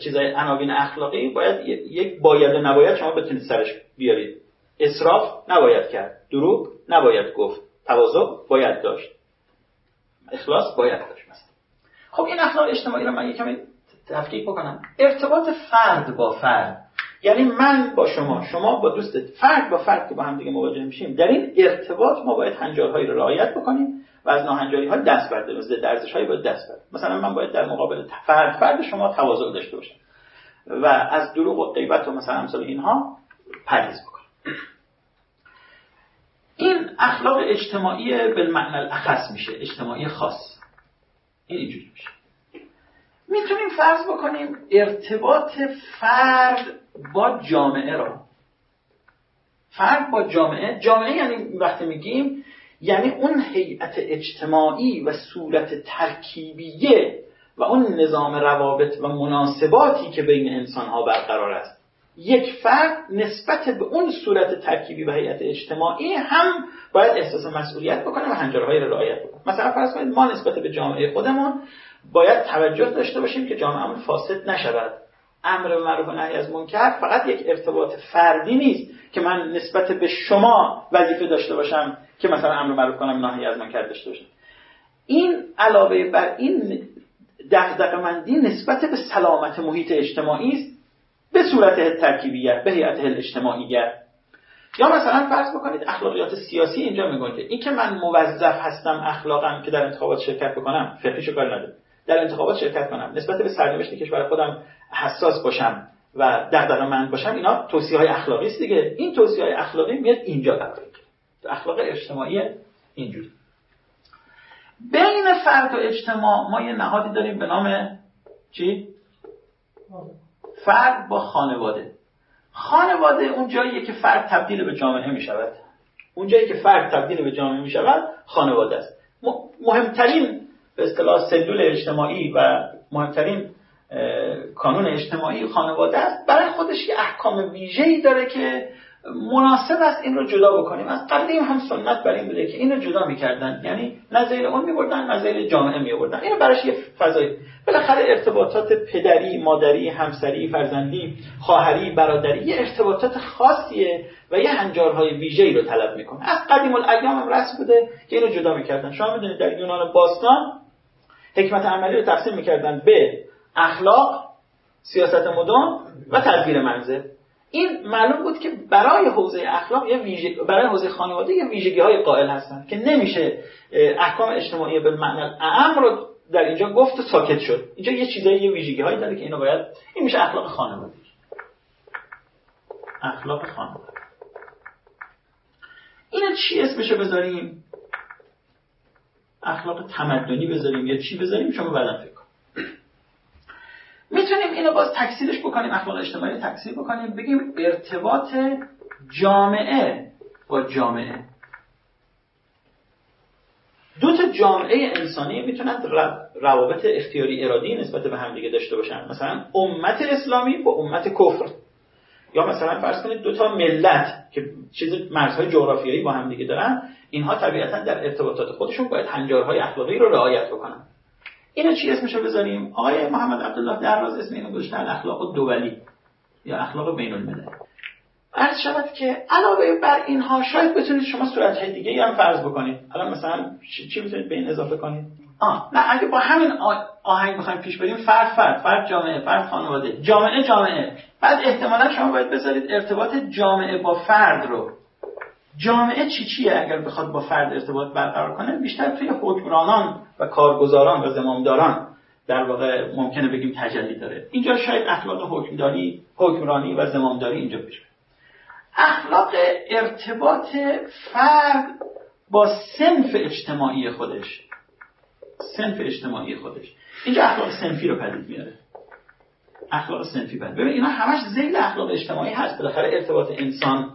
چیزای عناوین اخلاقی باید یک باید و نباید شما بتونید سرش بیارید. اسراف نباید کرد. دروغ نباید گفت. تواضع باید داشت. اخلاص باید داشت. مثلا خب این اخلاق اجتماعی رو من یکم تفکیک بکنم. ارتباط فرد با فرد. یعنی من با شما شما با دوستت فرد با فرد که با هم دیگه مواجه میشیم. در این ارتباط ما باید هنجارهایی رو رعایت بکنیم و از ناهنجاری ها دست برده و ضد ارزش هایی باید دست برده مثلا من باید در مقابل فرد فرد شما تواضع داشته باشم و از دروغ و غیبت و مثلا امثال اینها پرهیز بکنم. این اخلاق اجتماعی بالمعنی الاخص میشه اجتماعی خاص. این اینجوری میشه. می‌تونیم فرض بکنیم ارتباط فرد با جامعه را. فرد با جامعه جامعه یعنی وقتی میگیم یعنی اون هیئت اجتماعی و صورت ترکیبیه و اون نظام روابط و مناسباتی که بین انسان ها برقرار است. یک فرد نسبت به اون صورت ترکیبی و هیئت اجتماعی هم باید احساس مسئولیت بکنه و هنجارهای را رعایت بکنه. مثلا فرض کنید ما نسبت به جامعه خودمون باید توجه داشته باشیم که جامعهمون فاسد نشود. امر به معروف و نهی از منکر فقط یک ارتباط فردی نیست که من نسبت به شما وظیفه داشته باشم که مثلا امر معروف کنم نهی از منکر داشته باشم. این علاوه بر این دغدغه‌مندی نسبت به سلامت محیط اجتماعی است به صورت ترکیبیت به هیئت اجتماعیت. یا مثلا فرض بکنید اخلاقیات سیاسی اینجا میگن که این که من موظف هستم اخلاقم که در انتخابات شرکت بکنم فقهیشو کار نداره. در انتخابات شرکت کنم نسبت به سرنوشت کشور خودم حساس باشم و من باشم اینا توصیه های اخلاقی است دیگه. این توصیه های اخلاقی میاد اینجا قرار اخلاق اجتماعی اینجوری. بین فرد و اجتماع ما یه نهادی داریم به نام چی؟ فرد با خانواده. خانواده اون جاییه که فرد تبدیل به جامعه می شود اون جایی که فرد تبدیل به جامعه می شود خانواده است. مهمترین به اصطلاح سلول اجتماعی و مهمترین کانون اجتماعی خانواده است. برای خودش یه احکام ویژه‌ای داره که مناسب است این رو جدا بکنیم. از قدیم هم سنت بر این بوده که این رو جدا می‌کردن. یعنی نظیر اون میبردن نظیر جامعه میبردن. اینو براش یه فضای بالاخره ارتباطات پدری مادری همسری فرزندی خواهری برادری یه ارتباطات خاصیه و یه هنجارهای ویژه‌ای رو طلب می‌کنه. از قدیم الایام هم رسم بوده که اینو جدا می‌کردن. شما می‌دونید در یونان باستان حکمت عملی رو تقسیم می‌کردن به اخلاق سیاست مدام و تدبیر منزل. این معلوم بود که برای حوزه اخلاق یه ویژه برای حوزه خانواده یه ویژگی های قائل هستن که نمیشه احکام اجتماعی به معنی اعم رو در اینجا گفت و ساکت شد. اینجا یه چیزایی یه ویژگی هایی داره که اینو باید این میشه اخلاق خانواده. اخلاق خانواده. اینو چی اسمشو بذاریم؟ اخلاق تمدنی بذاریم. یا چی بذاریم؟ شما بعدا می‌تونیم اینو باز تکثیرش بکنیم اخلاق اجتماعی تکثیر بکنیم. بگیم ارتباط جامعه با جامعه. دو تا جامعه انسانی می‌تونن روابط اختیاری ارادی نسبت به همدیگه داشته باشن. مثلا امت اسلامی با امت کفر. یا مثلا فرض کنید دو تا ملت که چیز مرزهای جغرافیایی با همدیگه دارن اینها طبیعتا در ارتباطات خودشون باید هنجارهای اخلاقی رو رعایت بکنن. اینو چی اسمشو بذاریم؟ آقای محمد عبدالله دراز اسم اینو گذاشتن اخلاق دولی یا اخلاق بین الملل عرض شود که علاوه بر اینها شاید بتونید شما صورت های دیگه هم فرض بکنید. الان مثلا چی می‌تونید به این اضافه کنید؟ آه نه اگه با همین آهنگ بخوایم پیش بریم فرد فرد فرد جامعه فرد خانواده. جامعه جامعه. بعد احتمالا شما باید بذارید ارتباط جامعه با فرد رو. جامعه چی چیه اگر بخواد با فرد ارتباط برقرار کنه؟ بیشتر توی حکمرانان و کارگزاران و زمامداران در واقع ممکنه بگیم تجلی داره. اینجا شاید اخلاق حکمداری حکمرانی و زمامداری اینجا بشه اخلاق ارتباط فرد با سنف اجتماعی خودش. سنف اجتماعی خودش. اینجا اخلاق سنفی رو پدید میاره. اخلاق سنفی پدید. ببین اینا همش زیل اخلاق اجتماعی هست. بالاخره ارتباط انسان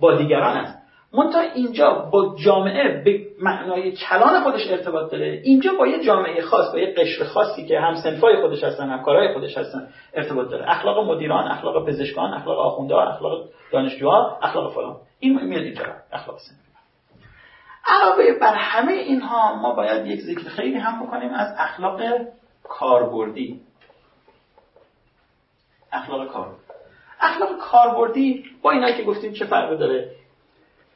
با دیگران است. منتها اینجا با جامعه به معنای کلان خودش ارتباط داره. اینجا با یه جامعه خاص با یه قشر خاصی که هم سنفای خودش هستن هم کارهای خودش هستن ارتباط داره. اخلاق مدیران اخلاق پزشکان اخلاق آخوندها اخلاق دانشجوها اخلاق فلان. این میاد اینجا اخلاق سنفی علاوه بر همه اینها ما باید یک ذکر خیلی هم بکنیم از اخلاق کاربردی. اخلاق کار. اخلاق کاربردی با اینایی که گفتیم چه فرقی داره؟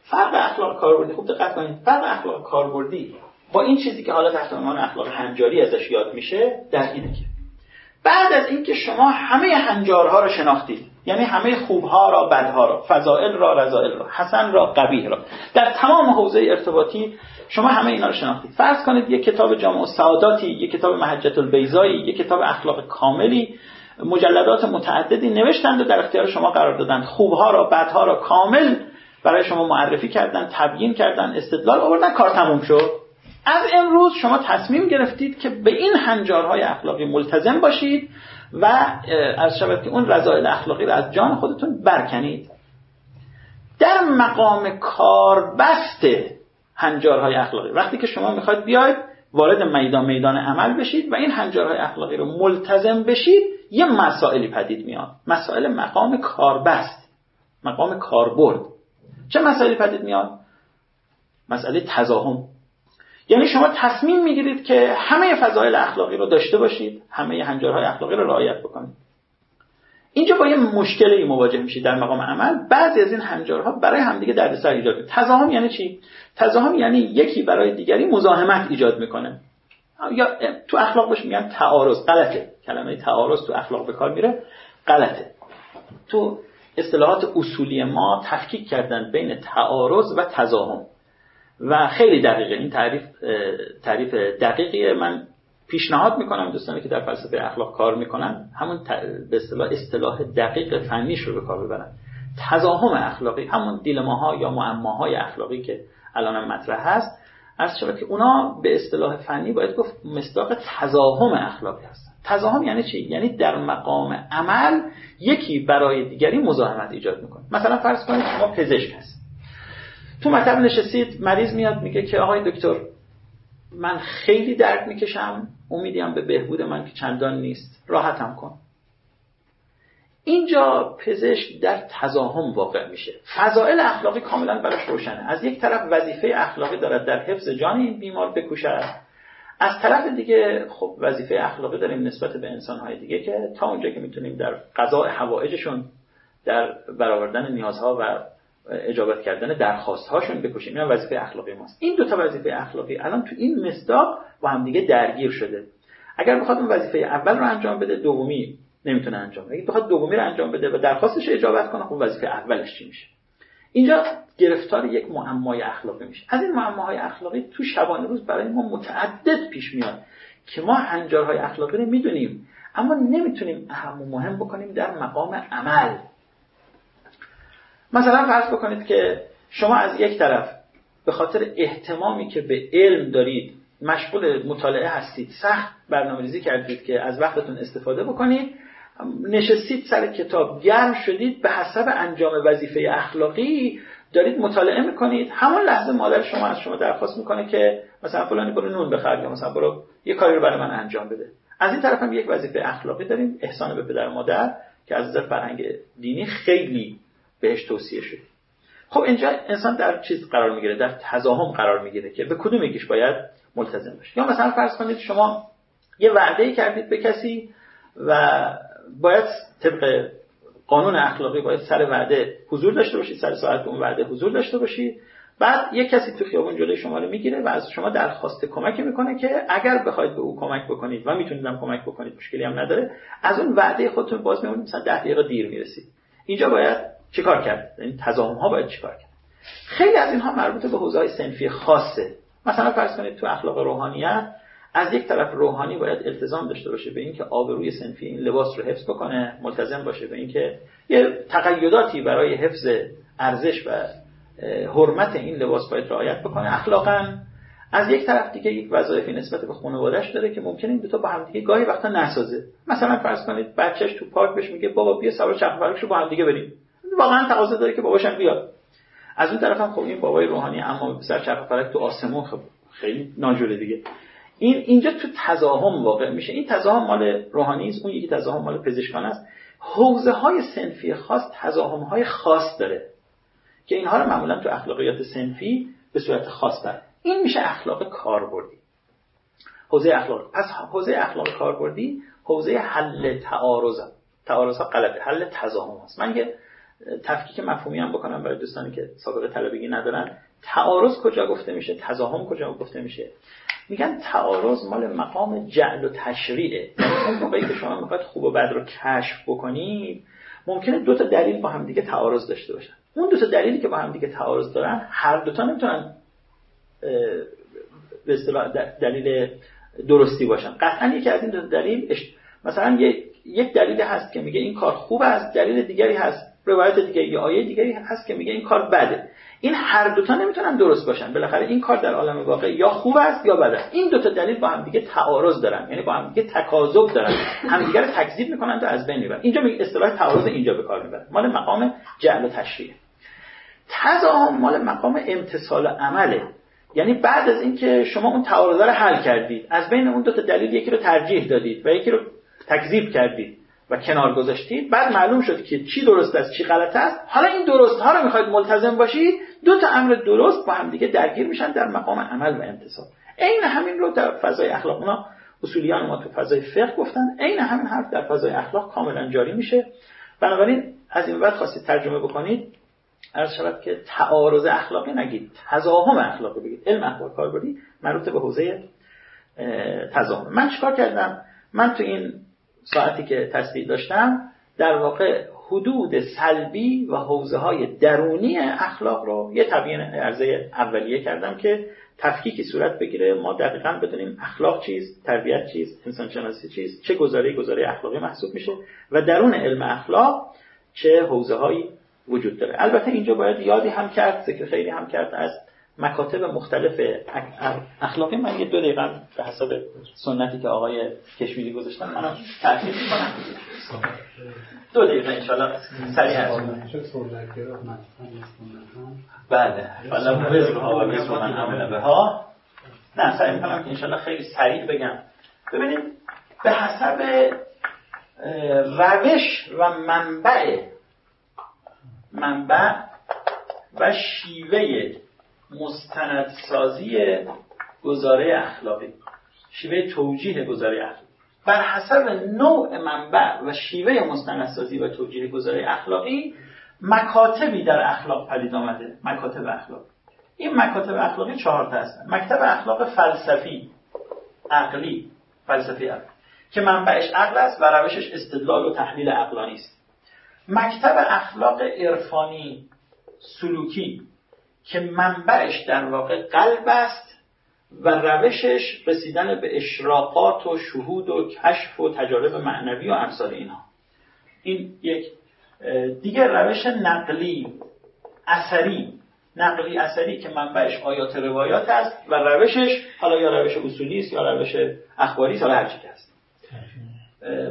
فرق اخلاق کاربردی خوب دقت کنید. فرق اخلاق کاربردی. با این چیزی که حالا تحت عنوان اخلاق هنجاری ازش یاد میشه در اینه که بعد از اینکه شما همه هنجارها رو شناختید یعنی همه خوبها را بدها را فضائل را رضائل را حسن را قبیح را در تمام حوزه ارتباطی شما همه اینا رو شناختید. فرض کنید یک کتاب جامع سعاداتی یک کتاب محجت البیزایی یک کتاب اخلاق کاملی مجلدات متعددی نوشتند و در اختیار شما قرار دادند. خوبها را بدها را کامل برای شما معرفی کردن تبیین کردن استدلال آوردن کار تموم شد. از امروز شما تصمیم گرفتید که به این هنجارهای اخلاقی ملتزم باشید و از شبت که اون رضایل اخلاقی رو از جان خودتون برکنید. در مقام کاربست هنجارهای اخلاقی. وقتی که شما می‌خواید بیاید وارد میدان میدان عمل بشید و این هنجارهای اخلاقی رو ملتزم بشید یه مسائلی پدید میاد. مسائل مقام کاربست مقام کاربرد. چه مسائلی پدید میاد؟ مسئله تزاهم یعنی شما تصمیم می‌گیرید که همه فضایل اخلاقی رو داشته باشید همه هنجارهای اخلاقی رو رعایت بکنید. اینجا با یه مشکلی مواجه میشید در مقام عمل. بعضی از این هنجارها برای همدیگه دردسر ایجاد می‌کنه. تزاهم یعنی چی؟ تزاهم یعنی یکی برای دیگری مزاحمت ایجاد می‌کنه. یا تو اخلاق بهش میگن تعارض. غلطه. کلمه تعارض تو اخلاق به کار میره. غلطه. تو اصطلاحات اصولی ما تفکیک کردن بین تعارض و تزاهم و خیلی دقیقه. این تعریف تعریف دقیقیه. من پیشنهاد می‌کنم دوستانی که در فلسفه اخلاق کار می‌کنن همون به اصطلاح اصطلاح دقیق فنیش رو به کار ببرن. تزاهم اخلاقی همون دیلماها یا معماهای اخلاقی که الان مطرح هست از شود که اونا به اصطلاح فنی باید گفت مصداق تزاهم اخلاقی هستن. تزاهم یعنی چی؟ یعنی در مقام عمل یکی برای دیگری مزاحمت ایجاد می‌کنه. مثلا فرض کنید شما پزشک هست تو مطب نشستید مریض میاد میگه که آقای دکتر من خیلی درد می‌کشم امیدیم به بهبود من که چندان نیست. راحتم کن. اینجا پزشک در تزاهم واقع میشه. فضائل اخلاقی کاملا براش روشنه. از یک طرف وظیفه اخلاقی دارد در حفظ جان این بیمار بکوشد. از طرف دیگه خب وظیفه اخلاقی داریم نسبت به انسانهای دیگه که تا اونجا که می‌تونیم در قضاء حوائجشون در برآوردن نیازها و اجابت کردن درخواست هاشون بکشیم. این وظیفه اخلاقی ماست. این دو تا وظیفه اخلاقی الان تو این مصداق با هم دیگه درگیر شده. اگر بخواد اون وظیفه اول رو انجام بده دومی نمی‌تونه انجام بده. اگه بخواد دومی رو انجام بده و درخواستش اجابت کنه خب وظیفه اولش چی میشه؟ اینجا گرفتار یک معمای اخلاقی میشه. از این معماهای اخلاقی تو شبانه روز برای ما متعدد پیش میاد که ما هنجارهای اخلاقی رو می‌دونیم اما نمی‌تونیم اهم و مهم بکنیم در مقام عمل. مثلا فرض بکنید که شما از یک طرف به خاطر احتمامی که به علم دارید مشغول مطالعه هستید سخت برنامه ریزی کردید که از وقتتون استفاده بکنید نشستید سر کتاب. گرم شدید به حسب انجام وظیفه اخلاقی دارید مطالعه می‌کنید. همون لحظه مادر شما از شما درخواست می‌کنه که مثلا فلانی برو نون بخر یا مثلا برو یه کاری رو برای من انجام بده. از این طرف هم یک وظیفه اخلاقی داریم احسان به پدر و مادر که از نظر فرهنگ دینی خیلی بهش توصیه شده خب اینجا انسان در چیز قرار می‌گیره در تزاهم قرار می‌گیره که به کدوم یکیش باید ملتزم باشه. یا مثلا فرض کنید شما یه وعده کردید به کسی و باید طبق قانون اخلاقی باید سر وعده حضور داشته باشید سر ساعت اون وعده حضور داشته باشید بعد یک کسی تو خیابون جلوی شما رو می‌گیره و از شما درخواست کمکی می‌کنه که اگر بخواید به او کمک بکنید و می‌تونید هم کمک بکنید مشکلی هم نداره از اون وعده خودتون باز میمونید مثلا 10 دقیقه دیر می‌رسید. اینجا باید چیکار کرد؟ این یعنی تضاهم ها باید چیکار کرد؟ خیلی از اینها مربوط به حوزه های سنفی خاصه. مثلا فرض کنید تو اخلاق روحانیت از یک طرف روحانی باید التزام داشته باشه به اینکه آبروی سنفی این لباس رو حفظ بکنه ملتزم باشه به اینکه یه تقیداتی برای حفظ ارزش و حرمت این لباس باید رعایت بکنه. اخلاقا از یک طرف دیگه یک وظایفی نسبت به خانواده‌اش داره که ممکنه این دو تا با هم دیگه گاهی وقتا نسازه. مثلا فرض کنید بچهش تو پارک بهش میگه بابا بیا سوار چرخ رو با هم دیگه بریم. واقعا تقاضا داره که باباشم بیاد. از اون طرف هم خب این بابای روحانی اما سر چرخ تو آسمون خب خیلی ناجوره دیگه. این اینجا تو تزاهم واقع میشه. این تزاهم مال روحانی است اون یکی تزاهم مال پزشکان است. حوزه های سنفی خاص تزاهم های خاص داره که اینها رو معمولا تو اخلاقیات سنفی به صورت خاص داره. این میشه اخلاق کاربردی. حوزه اخلاق. پس حوزه اخلاق کاربردی حوزه حل تعارض تعارض ها غلطه حل تزاهم است. من یه تفکیک مفهومی هم بکنم برای دوستانی که سابقه طلبگی ندارن. تعارض کجا گفته میشه؟ تزاهم کجا گفته میشه؟ میگن تعارض مال مقام جعل و تشریعه. اون موقعی که شما می‌خواید خوب و بد رو کشف بکنید ممکنه دو تا دلیل با هم دیگه تعارض داشته باشن. اون دو تا دلیلی که با هم دیگه تعارض دارن هر دو تا نمی‌تونن به دلیل درستی باشن. قطعا یکی از این دو دلیل مثلا یک دلیل هست که میگه این کار خوب است دلیل دیگری هست روایت دیگه یا آیه دیگری هست که میگه این کار بده. این هر دوتا نمی‌تونن درست باشن. بالاخره این کار در عالم واقع یا خوب است یا بد است. این دوتا دلیل با هم دیگه تعارض دارن یعنی با هم دیگه تکاذب دارن. همدیگه رو تکذیب می‌کنن تا از بین می‌برن. اینجا اصطلاح تعارض اینجا به کار می‌برن مال مقام جعل و تشریع. تضاهم مال مقام امتصال عمله. یعنی بعد از اینکه شما اون تعارض رو حل کردید از بین اون دو تا دلیل یکی رو ترجیح دادید و یکی رو تکذیب کردید و کنار گذاشتید بعد معلوم شد که چی درست است چی غلط است. حالا این درست ها رو می‌خواید ملتزم باشید دو تا امر درست با هم دیگه درگیر میشن در مقام عمل و امتصال عین همین رو در فضای اخلاق اونا اصولیان ما تو فضای فقه گفتن عین همین حرف در فضای اخلاق کاملا جاری میشه. بنابراین از این بعد خواستید ترجمه بکنید عرض شود که تعارض اخلاقی نگید تزاهم اخلاقی بگید. علم اخلاق کار بردی مربوط به حوزه تزاهم من چیکار کردم؟ من تو این ساعتی که تصدیق داشتم در واقع حدود سلبی و حوزه های درونی اخلاق رو یه تبیین عرضه اولیه کردم که تفکیکی صورت بگیره. ما دقیقا بدونیم اخلاق چیز تربیت چیز انسان شناسی چیز چه گزاره گزاره اخلاقی محسوب میشه و درون علم اخلاق چه حوزه هایی وجود داره. البته اینجا باید یادی هم کرد ذکر خیلی هم کرد از مکاتب مختلف اخلاقی من یه دو دقیقه به حساب سنتی که آقای کشمیری گذاشتن منم تحقیق می‌کنم. دو دقیقه انشالله سریع بله. حالا ها و وزر من عمل به ها نه سعی می‌کنم که انشالله خیلی سریع بگم. ببینید به حسب روش و منبع منبع و شیوه مستندسازی گزاره اخلاقی شیوه توجیه گزاره اخلاقی. بر حسب نوع منبع و شیوه مستندسازی و توجیه گزاره اخلاقی مکاتبی در اخلاق پدید آمده مکاتب اخلاق این مکاتب اخلاقی چهار تا هستن مکتب اخلاق فلسفی عقلی فلسفی عقلی که منبعش عقل است و روشش استدلال و تحلیل عقلانی است. مکتب اخلاق عرفانی سلوکی که منبعش در واقع قلب است و روشش رسیدن به اشراقات و شهود و کشف و تجارب معنوی و امثال اینها. این یک دیگه روش نقلی اثری نقلی اثری که منبعش آیات روایات است و روشش حالا یا روش اصولی است یا روش اخباری است یا هر چیزی است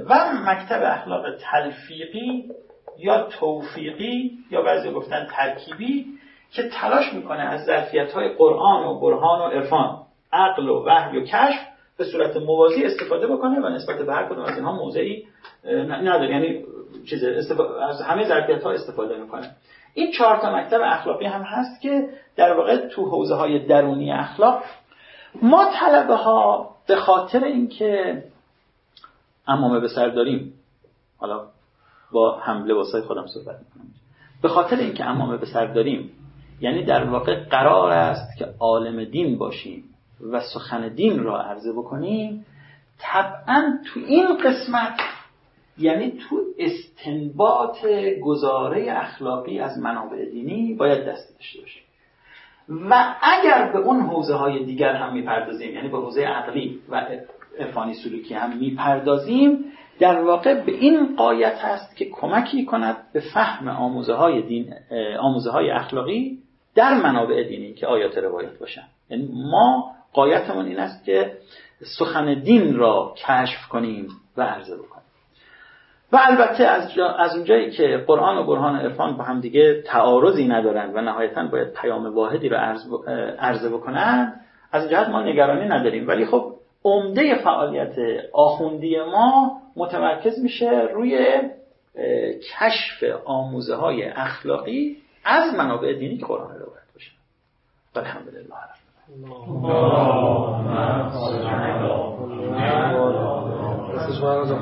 و مکتب اخلاق تلفیقی یا توفیقی یا بعضی گفتن ترکیبی که تلاش می‌کنه از ظرفیت های قرآن و برهان و عرفان عقل و وحی و کشف به صورت موازی استفاده بکنه و نسبت به هر کدوم از اینها موضعی نداره. یعنی چیز از همه ظرفیت ها استفاده می‌کنه. این چهار تا مکتب اخلاقی هم هست که در واقع تو حوزه های درونی اخلاق. ما طلبه ها به خاطر اینکه امامه به سر داریم حالا با حمله واسه خودم صحبت می‌کنم. به خاطر اینکه امامه به سر داریم یعنی در واقع قرار است که عالم دین باشیم و سخن دین را عرضه بکنیم. طبعا تو این قسمت یعنی تو استنباط گزاره اخلاقی از منابع دینی باید دست داشته باشیم. و اگر به اون حوزه های دیگر هم می‌پردازیم یعنی به حوزه عقلی و عرفانی سلوکی هم می‌پردازیم در واقع به این قایت هست که کمکی کند به فهم آموزه های, دین، آموزه های اخلاقی در منابع دینی که آیات روایت باشن. یعنی ما قایتمون این است که سخن دین را کشف کنیم و عرضه بکنیم. و البته از, از اونجایی که قرآن و برهان عرفان با هم دیگه تعارضی ندارن و نهایتا باید پیام واحدی رو عرضه بکنن از جهت ما نگرانی نداریم. ولی خب عمده فعالیت آخوندی ما متمرکز میشه روی کشف آموزه های اخلاقی از منابع دینی که قرآن روایت باشه الحمدلله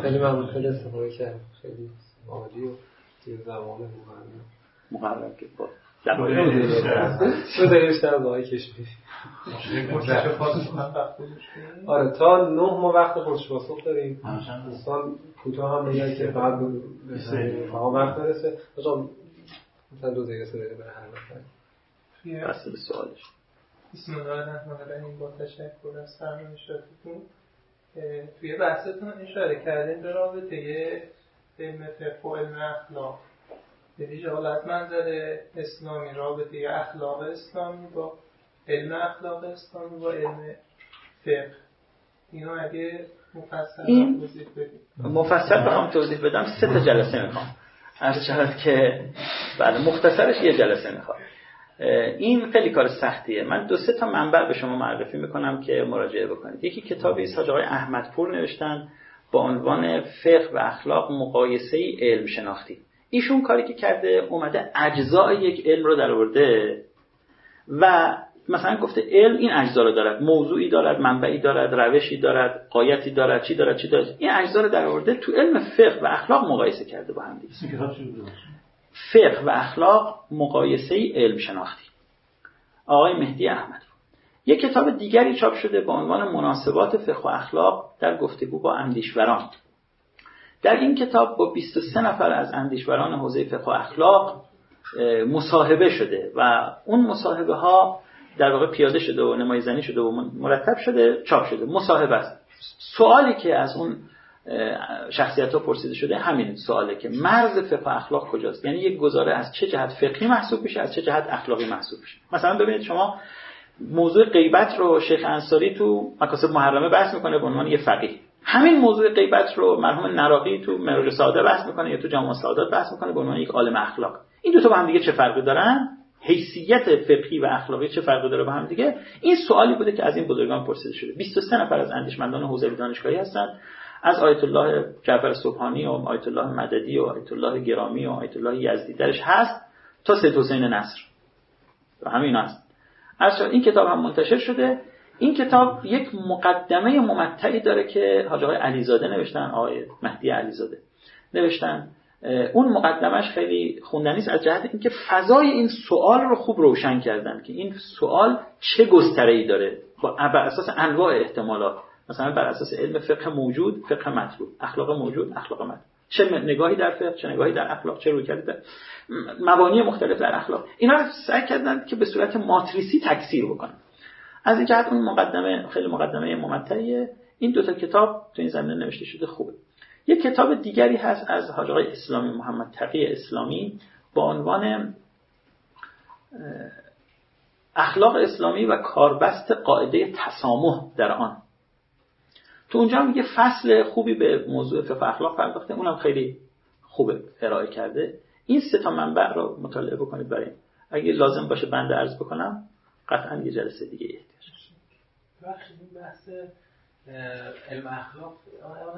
خیلی ممنون خیلی استفاده کرد خیلی عالی و تیر زمان مقرر که با تو داری بیشتر از آقای کشمیری آره تا نه ما وقت پرسش پاسخ داریم دوستان کوتاه هم میگن که فقط به وقت برسه مثلا دو دقیقه سه دقیقه برای هر نفر. بسته به سوالش. بسم الله الرحمن الرحیم با تشکر از فرمایشاتتون توی بحثتون اشاره کردیم به رابطه علم فقه و علم اخلاق. به ویژه حالا از منظر اسلامی رابطه اخلاق اسلامی با علم اخلاق اسلامی با علم فقه. اینا اگه مفصل توضیح بدیم مفصل بخوام توضیح بدم. سه تا جلسه می‌خوام. از شود که بله مختصرش یه جلسه می‌خوام. این خیلی کار سختیه. من دو سه تا منبع به شما معرفی می‌کنم که مراجعه بکنید. یکی کتابی است آقای احمد پور نوشتن با عنوان فقه و اخلاق مقایسه علم شناختی. ایشون کاری که کرده اومده اجزای یک علم رو در آورده و مثلا گفته علم این اجزا رو دارد موضوعی دارد منبعی دارد روشی دارد قایتی دارد چی دارد چی دارد. این اجزا رو در آورده تو علم فقه و اخلاق مقایسه کرده با هم دیگه. فقه و اخلاق مقایسه علم شناختی. آقای مهدی احمد. یک کتاب دیگری چاپ شده با عنوان مناسبات فقه و اخلاق در گفتگو با اندیشوران. در این کتاب با 23 نفر از اندیشوران حوزه فقه و اخلاق مصاحبه شده و اون مصاحبه ها در واقع پیاده شده و نمایزنی شده و مرتب شده چاپ شده مصاحبه است. سوالی که از اون شخصیت ها پرسیده شده همین سواله که مرز فقه اخلاق کجاست؟ یعنی یک گزاره از چه جهت فقهی محسوب میشه از چه جهت اخلاقی محسوب میشه؟ مثلا ببینید شما موضوع غیبت رو شیخ انصاری تو مکاسب محرمه بحث می‌کنه به عنوان یه فقیه. همین موضوع غیبت رو مرحوم نراقی تو مراج ساده بحث می‌کنه یا تو جامع سعادت بحث می‌کنه به عنوان یک عالم اخلاق. این دو تا با هم دیگه چه فرقی دارن؟ حیثیت فقهی و اخلاقی چه فرقی داره با هم دیگه؟ این سوالی بوده که از این بزرگان پرسیده شده. 23 نفر از اندیشمندان حوزه دانشگاهی هستن از آیت الله جعفر صبحانی و آیت الله مددی و آیت الله گرامی و آیت الله یزدی درش هست تا سید حسین نصر. و همین هست. از این کتاب هم منتشر شده. این کتاب یک مقدمه ممتعی داره که حاج آقای علیزاده نوشتن آقای مهدی علیزاده نوشتن. اون مقدمش خیلی خوندنی است از جهت اینکه فضای این سوال رو خوب روشن کردن که این سوال چه گستره ای داره بر اساس انواع احتمالات. مثلا بر اساس علم فقه موجود فقه مطلوب. اخلاق موجود اخلاق مطلوب. چه نگاهی در فقه چه نگاهی در اخلاق چه روی در مبانی مختلف در اخلاق. اینا رو سعی کردن که به صورت ماتریسی تکثیر بکنن. از این جهت اون مقدمه خیلی مقدمه ممتعیه. این دوتا کتاب تو این زمینه نوشته شده خوبه. یک کتاب دیگری هست از حاج اسلامی محمد تقی اسلامی با عنوان اخلاق اسلامی و کاربست قاعده تسامح در آن. تو اونجا یه فصل خوبی به موضوع فقه اخلاق پرداخته اونم خیلی خوب ارائه کرده. این سه تا منبع رو مطالعه بکنید برای اگه لازم باشه بنده عرض بکنم قطعا یه جلسه دیگه احتیاج بحث علم اخلاق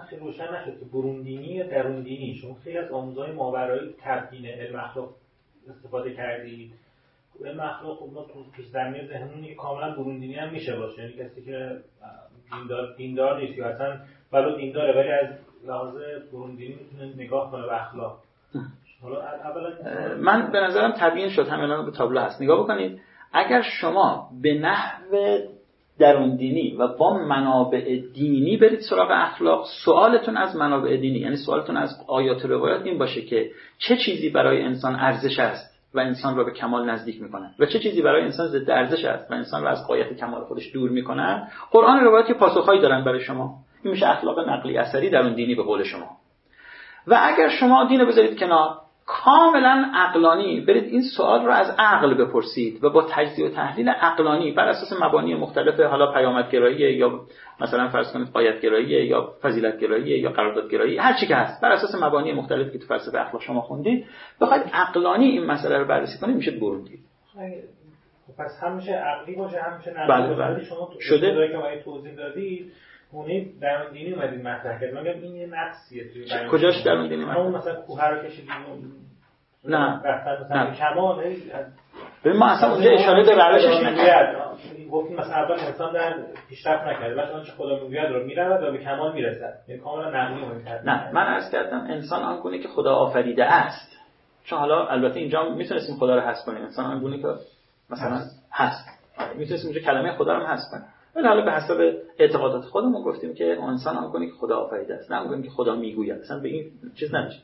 خیلی روشن نشد که بروندینی یا دروندینی. شما خیلی از آموزهای ماورایی تبدین علم اخلاق استفاده کردید. علم اخلاق خب ما تو پیش زمینه کاملا بروندینی هم میشه باشه. یعنی کسی که دیندار, دیندار نیست یا اصلا ولو دینداره ولی از لحاظ بروندینی می‌تونه نگاه کنه به اخلاق. من به نظرم تبیین شد. همین به تابلو هست. نگاه بکنید. اگر شما به نحو درون و با منابع دینی برید سراغ اخلاق. سوالتون از منابع دینی یعنی سوالتون از آیات روایات این باشه که چه چیزی برای انسان ارزش است و انسان را به کمال نزدیک می‌کنه؟ و چه چیزی برای انسان ضد ارزش است و انسان را از قایت کمال خودش دور می‌کنه؟ قرآن روایت که پاسخهایی دارن برای شما. این میشه اخلاق نقلی اثری درون دینی به قول شما. و اگر شما دین بذارید کنار کاملا عقلانی. برید این سوال رو از عقل بپرسید و با تجزیه و تحلیل عقلانی بر اساس مبانی مختلف حالا پیامدگرایی یا مثلا فرض کنید قایتگرایی یا فضیلتگرایی یا قراردادگرایی هر چی که هست بر اساس مبانی مختلفی که تو فلسفه اخلاق شما خوندید بخواید عقلانی این مسئله رو بررسی کنید میشه بروندی خب پس هم میشه عقلی باشه هم میشه بله بله. شما شده؟ که توضیح دادید اونه درون دینی اومدید مطرح کرد من این یه نقصیه توی کجاش درون دینی مطرح مثلا کوه رو کشیدیم. نه. نه. کمان ببین ما اصلا اونجا اشاره به روشش نکردیم. گفتیم مثلا اول انسان در پیشرفت نکرده. بعد آنچه خدا می‌گوید رو می‌رود و به کمال می‌رسد. یعنی کاملا نقلی نه. من عرض کردم انسان آنگونه که خدا آفریده است. چون حالا البته اینجا می‌تونستیم خدا رو حذف کنیم. انسان آنگونه که مثلا هست. می‌تونستیم اینجا کلمه خدا رو حذف کنیم. ولی حالا به حسب اعتقادات خودمون گفتیم که انسان آن که خدا آفریده است نه که خدا می‌گوید. اصلا به این چیز نمیشه.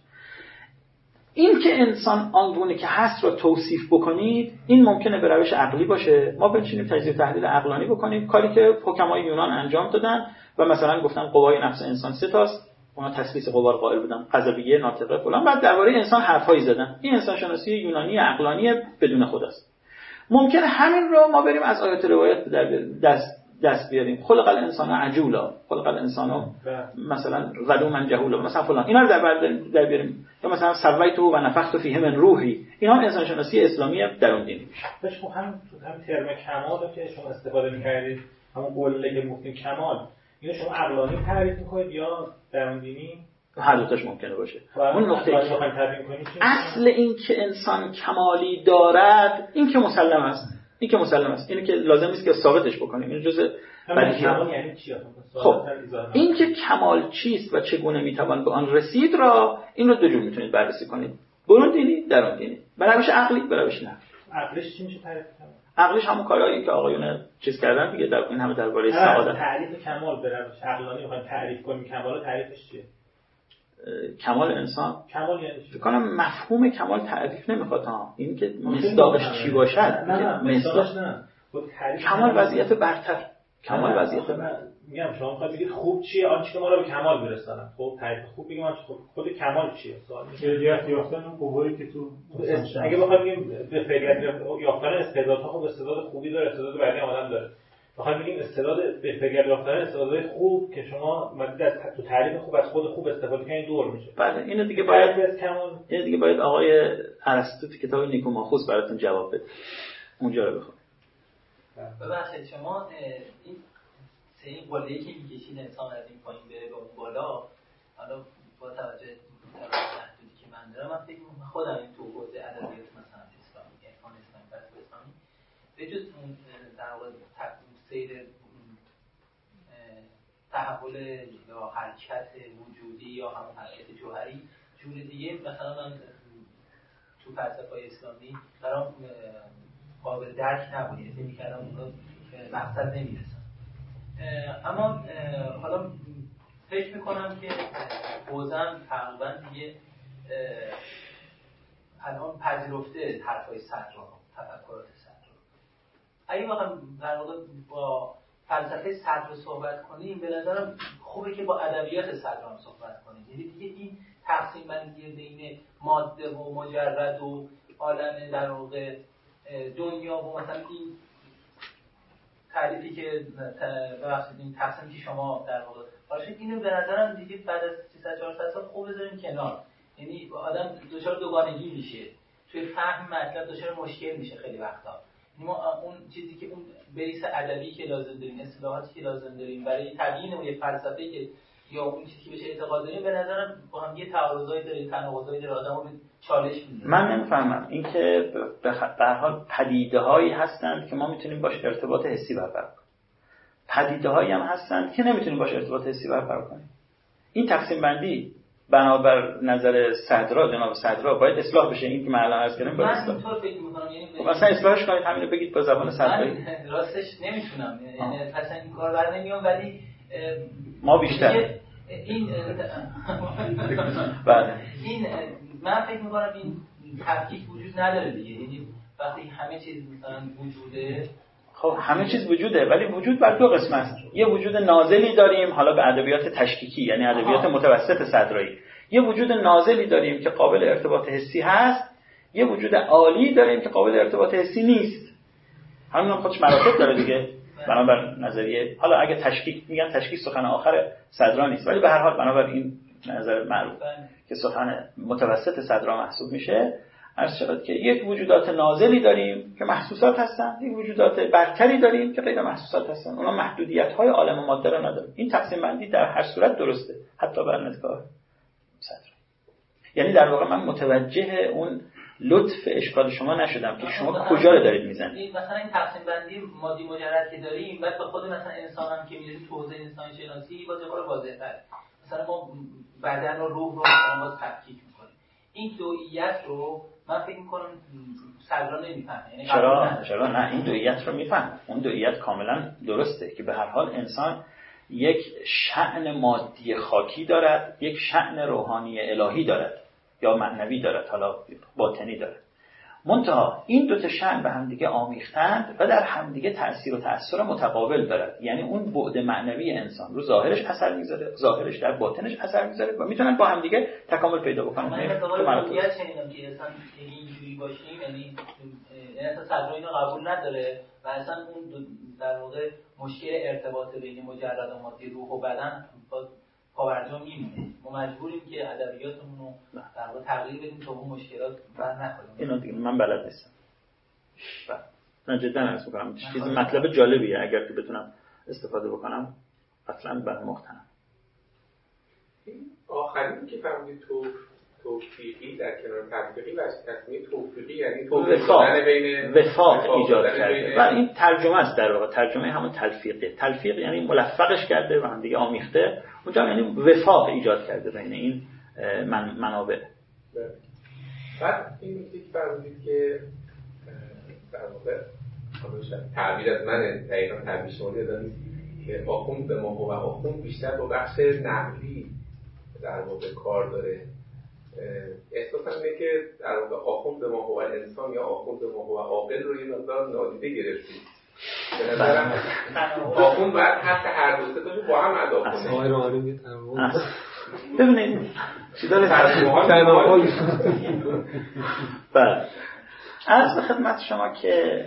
این که انسان آنگونه که هست رو توصیف بکنید این ممکنه به روش عقلی باشه. ما بنشینیم تجزیه تحلیل عقلانی بکنیم. کاری که حکمای یونان انجام دادن و مثلا گفتن قوای نفس انسان سه تاست. اونا تثبیت قوا قائل بودن. قذبیه ناطقه فلان. بعد درباره انسان حرفایی زدن. این انسان شناسی یونانی عقلانی بدون خداست. ممکنه همین رو ما بریم از آیات روایت در دست دست بیاریم. خلق الانسان عجولا. خلق الانسان مثلا ظلوما جهولا. مثلا فلان. اینا رو در در بیاریم. یا مثلا سویت و نفخت فیه من روحی. اینا انسان شناسی اسلامی درون دینی میشه. بهش خب هم هم ترم کمال که شما استفاده می‌کردید همون قله که گفتیم کمال اینو شما عقلانی تعریف می‌کنید یا درون دینی؟ هر دوتاش ممکنه باشه. اون نقطه اصل این که انسان کمالی دارد این که مسلم است. این که مسلم است اینه که لازم نیست که ثابتش بکنیم. این جزء یعنی خب این که کمال چیست و چگونه می‌توان به آن رسید را این رو دو جور می‌تونید بررسی کنید. برون دینی درون دینی. به روش عقلی به روش نه عقلش چی میشه تعریف عقلش همون کارهایی که آقایون چیز کردن دیگه در این همه درباره سعادت تعریف کمال به روش عقلانی می‌خوایم تعریف کنیم. کمال تعریفش چیه؟ کمال انسان. کمال یعنی چی؟ کنم مفهوم کمال تعریف نمی‌خواد ها این که مصداقش چی باشد؟ نه مصداقش نه. خب کمال وضعیت برتر. کمال وضعیت برتر میگم شما می‌خواید بگید خوب چیه آنچه که ما رو به کمال برسانه خب تعریف خوب بگیم خود کمال چیه؟ سوال فعلیت یافتن اون قوایی که تو اگه بخوایم بگیم به فعلیت یافتن استعدادها خب استعداد خوبی داره استعداد بعدی آدم داره. بخوایم بگیم استعداد به فکر یافتن استعدادهای خوب که شما مدید تو تعریف خوب از خود خوب استفاده کنید دور میشه. بله اینو دیگه باید کمال اینو دیگه باید آقای ارسطو تو کتاب نیکوماخوس براتون جواب بده. اونجا رو بخون. ببخشید شما این سه این قله که می‌کشید انسان از این پایین بره به اون بالا حالا با توجه به محدودی که من دارم من فکر خودم این تو حوزه ادبیات مثلا اسلامی عرفان اسلامی فلسفه اسلامی به جز اون در واقع سیر تحول یا حرکت وجودی یا همون حرکت جوهری جور دیگه. مثلا من تو فلسفه اسلامی برام قابل درک نبود یعنی می‌کردم اون رو مقصد نمی‌رسم اما حالا فکر می‌کنم که حوزم تقریبا دیگه الان پذیرفته حرفای صدر تفکرات اگه بخوام در واقع با فلسفه صدر صحبت کنیم به نظرم خوبه که با ادبیات صدر هم صحبت کنیم. یعنی دیگه این تقسیم بندی بین ماده و مجرد و عالم در واقع دنیا و مثلا این تعریفی که ببخشید این تقسیمی که شما در واقع باشه اینو به نظرم دیگه بعد از 300 400 سال خوب بذاریم کنار. یعنی آدم دچار دوگانگی میشه. توی فهم مطلب دچار مشکل میشه خیلی وقتا. ما اون چیزی که اون بیس ادبی که لازم داریم اصطلاحاتی که لازم داریم برای تبیین اون فلسفه که یا اون چیزی که بهش اعتقاد داریم به نظرم با هم یه تعارضایی داره تناقضایی داره آدمو چالش میده من نمی‌فهمم. اینکه به حال پدیده هایی هستند که ما می‌تونیم باش ارتباط حسی برقرار کنیم. پدیده هایی هم هستند که نمی‌تونیم باش ارتباط حسی برقرار کنیم. این تقسیم بندی بنابر نظر صدرا جناب صدرا باید اصلاح بشه این که من الان عرض کردم باید اصلاح من فکر می‌کنم یعنی خب اصلا اصلاحش کنید همین رو بگید با زبان صدرایی. راستش نمی‌تونم یعنی اصلا این کار بر نمیام ولی ما بیشتر. این بله. این من فکر می‌کنم این تفکیک وجود نداره دیگه یعنی وقتی همه چیز مثلا وجوده خب همه چیز وجوده ولی وجود بر دو قسم است. یه وجود نازلی داریم حالا به ادبیات تشکیکی یعنی ادبیات متوسط صدرایی. یه وجود نازلی داریم که قابل ارتباط حسی هست یه وجود عالی داریم که قابل ارتباط حسی نیست. همون خودش مراتب داره دیگه. بنابر نظریه حالا اگه تشکیک میگن تشکیک سخن آخر صدرا نیست ولی به هر حال بنابر این نظر معروف که سخن متوسط صدرا محسوب میشه. عرض شود که یک وجودات نازلی داریم که محسوسات هستن یک وجودات برتری داریم که غیر محسوسات هستن. اونا محدودیت های عالم ماده را ندارن. این تقسیم بندی در هر صورت درسته حتی بر نگاه صدر. یعنی در واقع من متوجه اون لطف اشکال شما نشدم که شما کجا رو دارید می‌زنید. مثلا این تقسیم بندی مادی مجرد که داریم بعد به خود مثلا انسان هم که میریم تو حوزه انسان شناسی باز یه واضح تر. مثلا ما بدن و روح رو باز تفکیک می‌کنیم. این دوئیت رو من فکر می‌کنم صدرا نمی‌فهمه. یعنی چرا؟ چرا نه؟ این دویت رو میفهم اون دویت کاملا درسته که به هر حال انسان یک شعن مادی خاکی دارد یک شعن روحانی الهی دارد یا معنوی دارد حالا باطنی دارد. منتها این دو تا شأن به همدیگه آمیختند و در همدیگه تاثیر و تاثیر متقابل دارد. یعنی اون بعد معنوی انسان رو ظاهرش اثر می‌ذاره ظاهرش در باطنش اثر می‌ذاره و می‌تونن با همدیگه تکامل پیدا بکنن. من یعنی شنیدم که اصلا اینجوری باشیم یعنی اصلا صدر اینو قبول نداره و اصلا اون در واقع مشکل ارتباط بین مجرد و مادی روح و بدن با پاورجا میمونه. ما مجبوریم که ادبیاتمون رو در واقع تغییر بدیم تا اون مشکلات بر نخوریم اینو دیگه من بلد نیستم. بله. من جدا عرض می‌کنم چیز مطلب جالبیه اگر که بتونم استفاده بکنم اصلا بر مختنم. آخرین که فرمودید تو توفیقی در کنار تطبیقی و تصمیه توفیقی یعنی وفاق. بین وفاق ایجاد کرده. و این ترجمه است در واقع. ترجمه همون تلفیقه. تلفیق یعنی ملفقش کرده و هم دیگه آمیخته. اونجا یعنی وفاق ایجاد کرده بین این من منابع. بعد این نکته که فرمودید که در واقع تعبیر از من دقیقا تعبیر شما دادم که آخوند به ما و آخوند بیشتر با بخش نقلی در واقع کار داره. احساسم اینه که در واقع آخوند به ما هو انسان یا آخوند به ما هو عاقل رو یه مقدار نادیده گرفتید به نظرم آخوند باید حق هر دو سه با هم ادا کنه ببینید چی داره بله از به خدمت شما که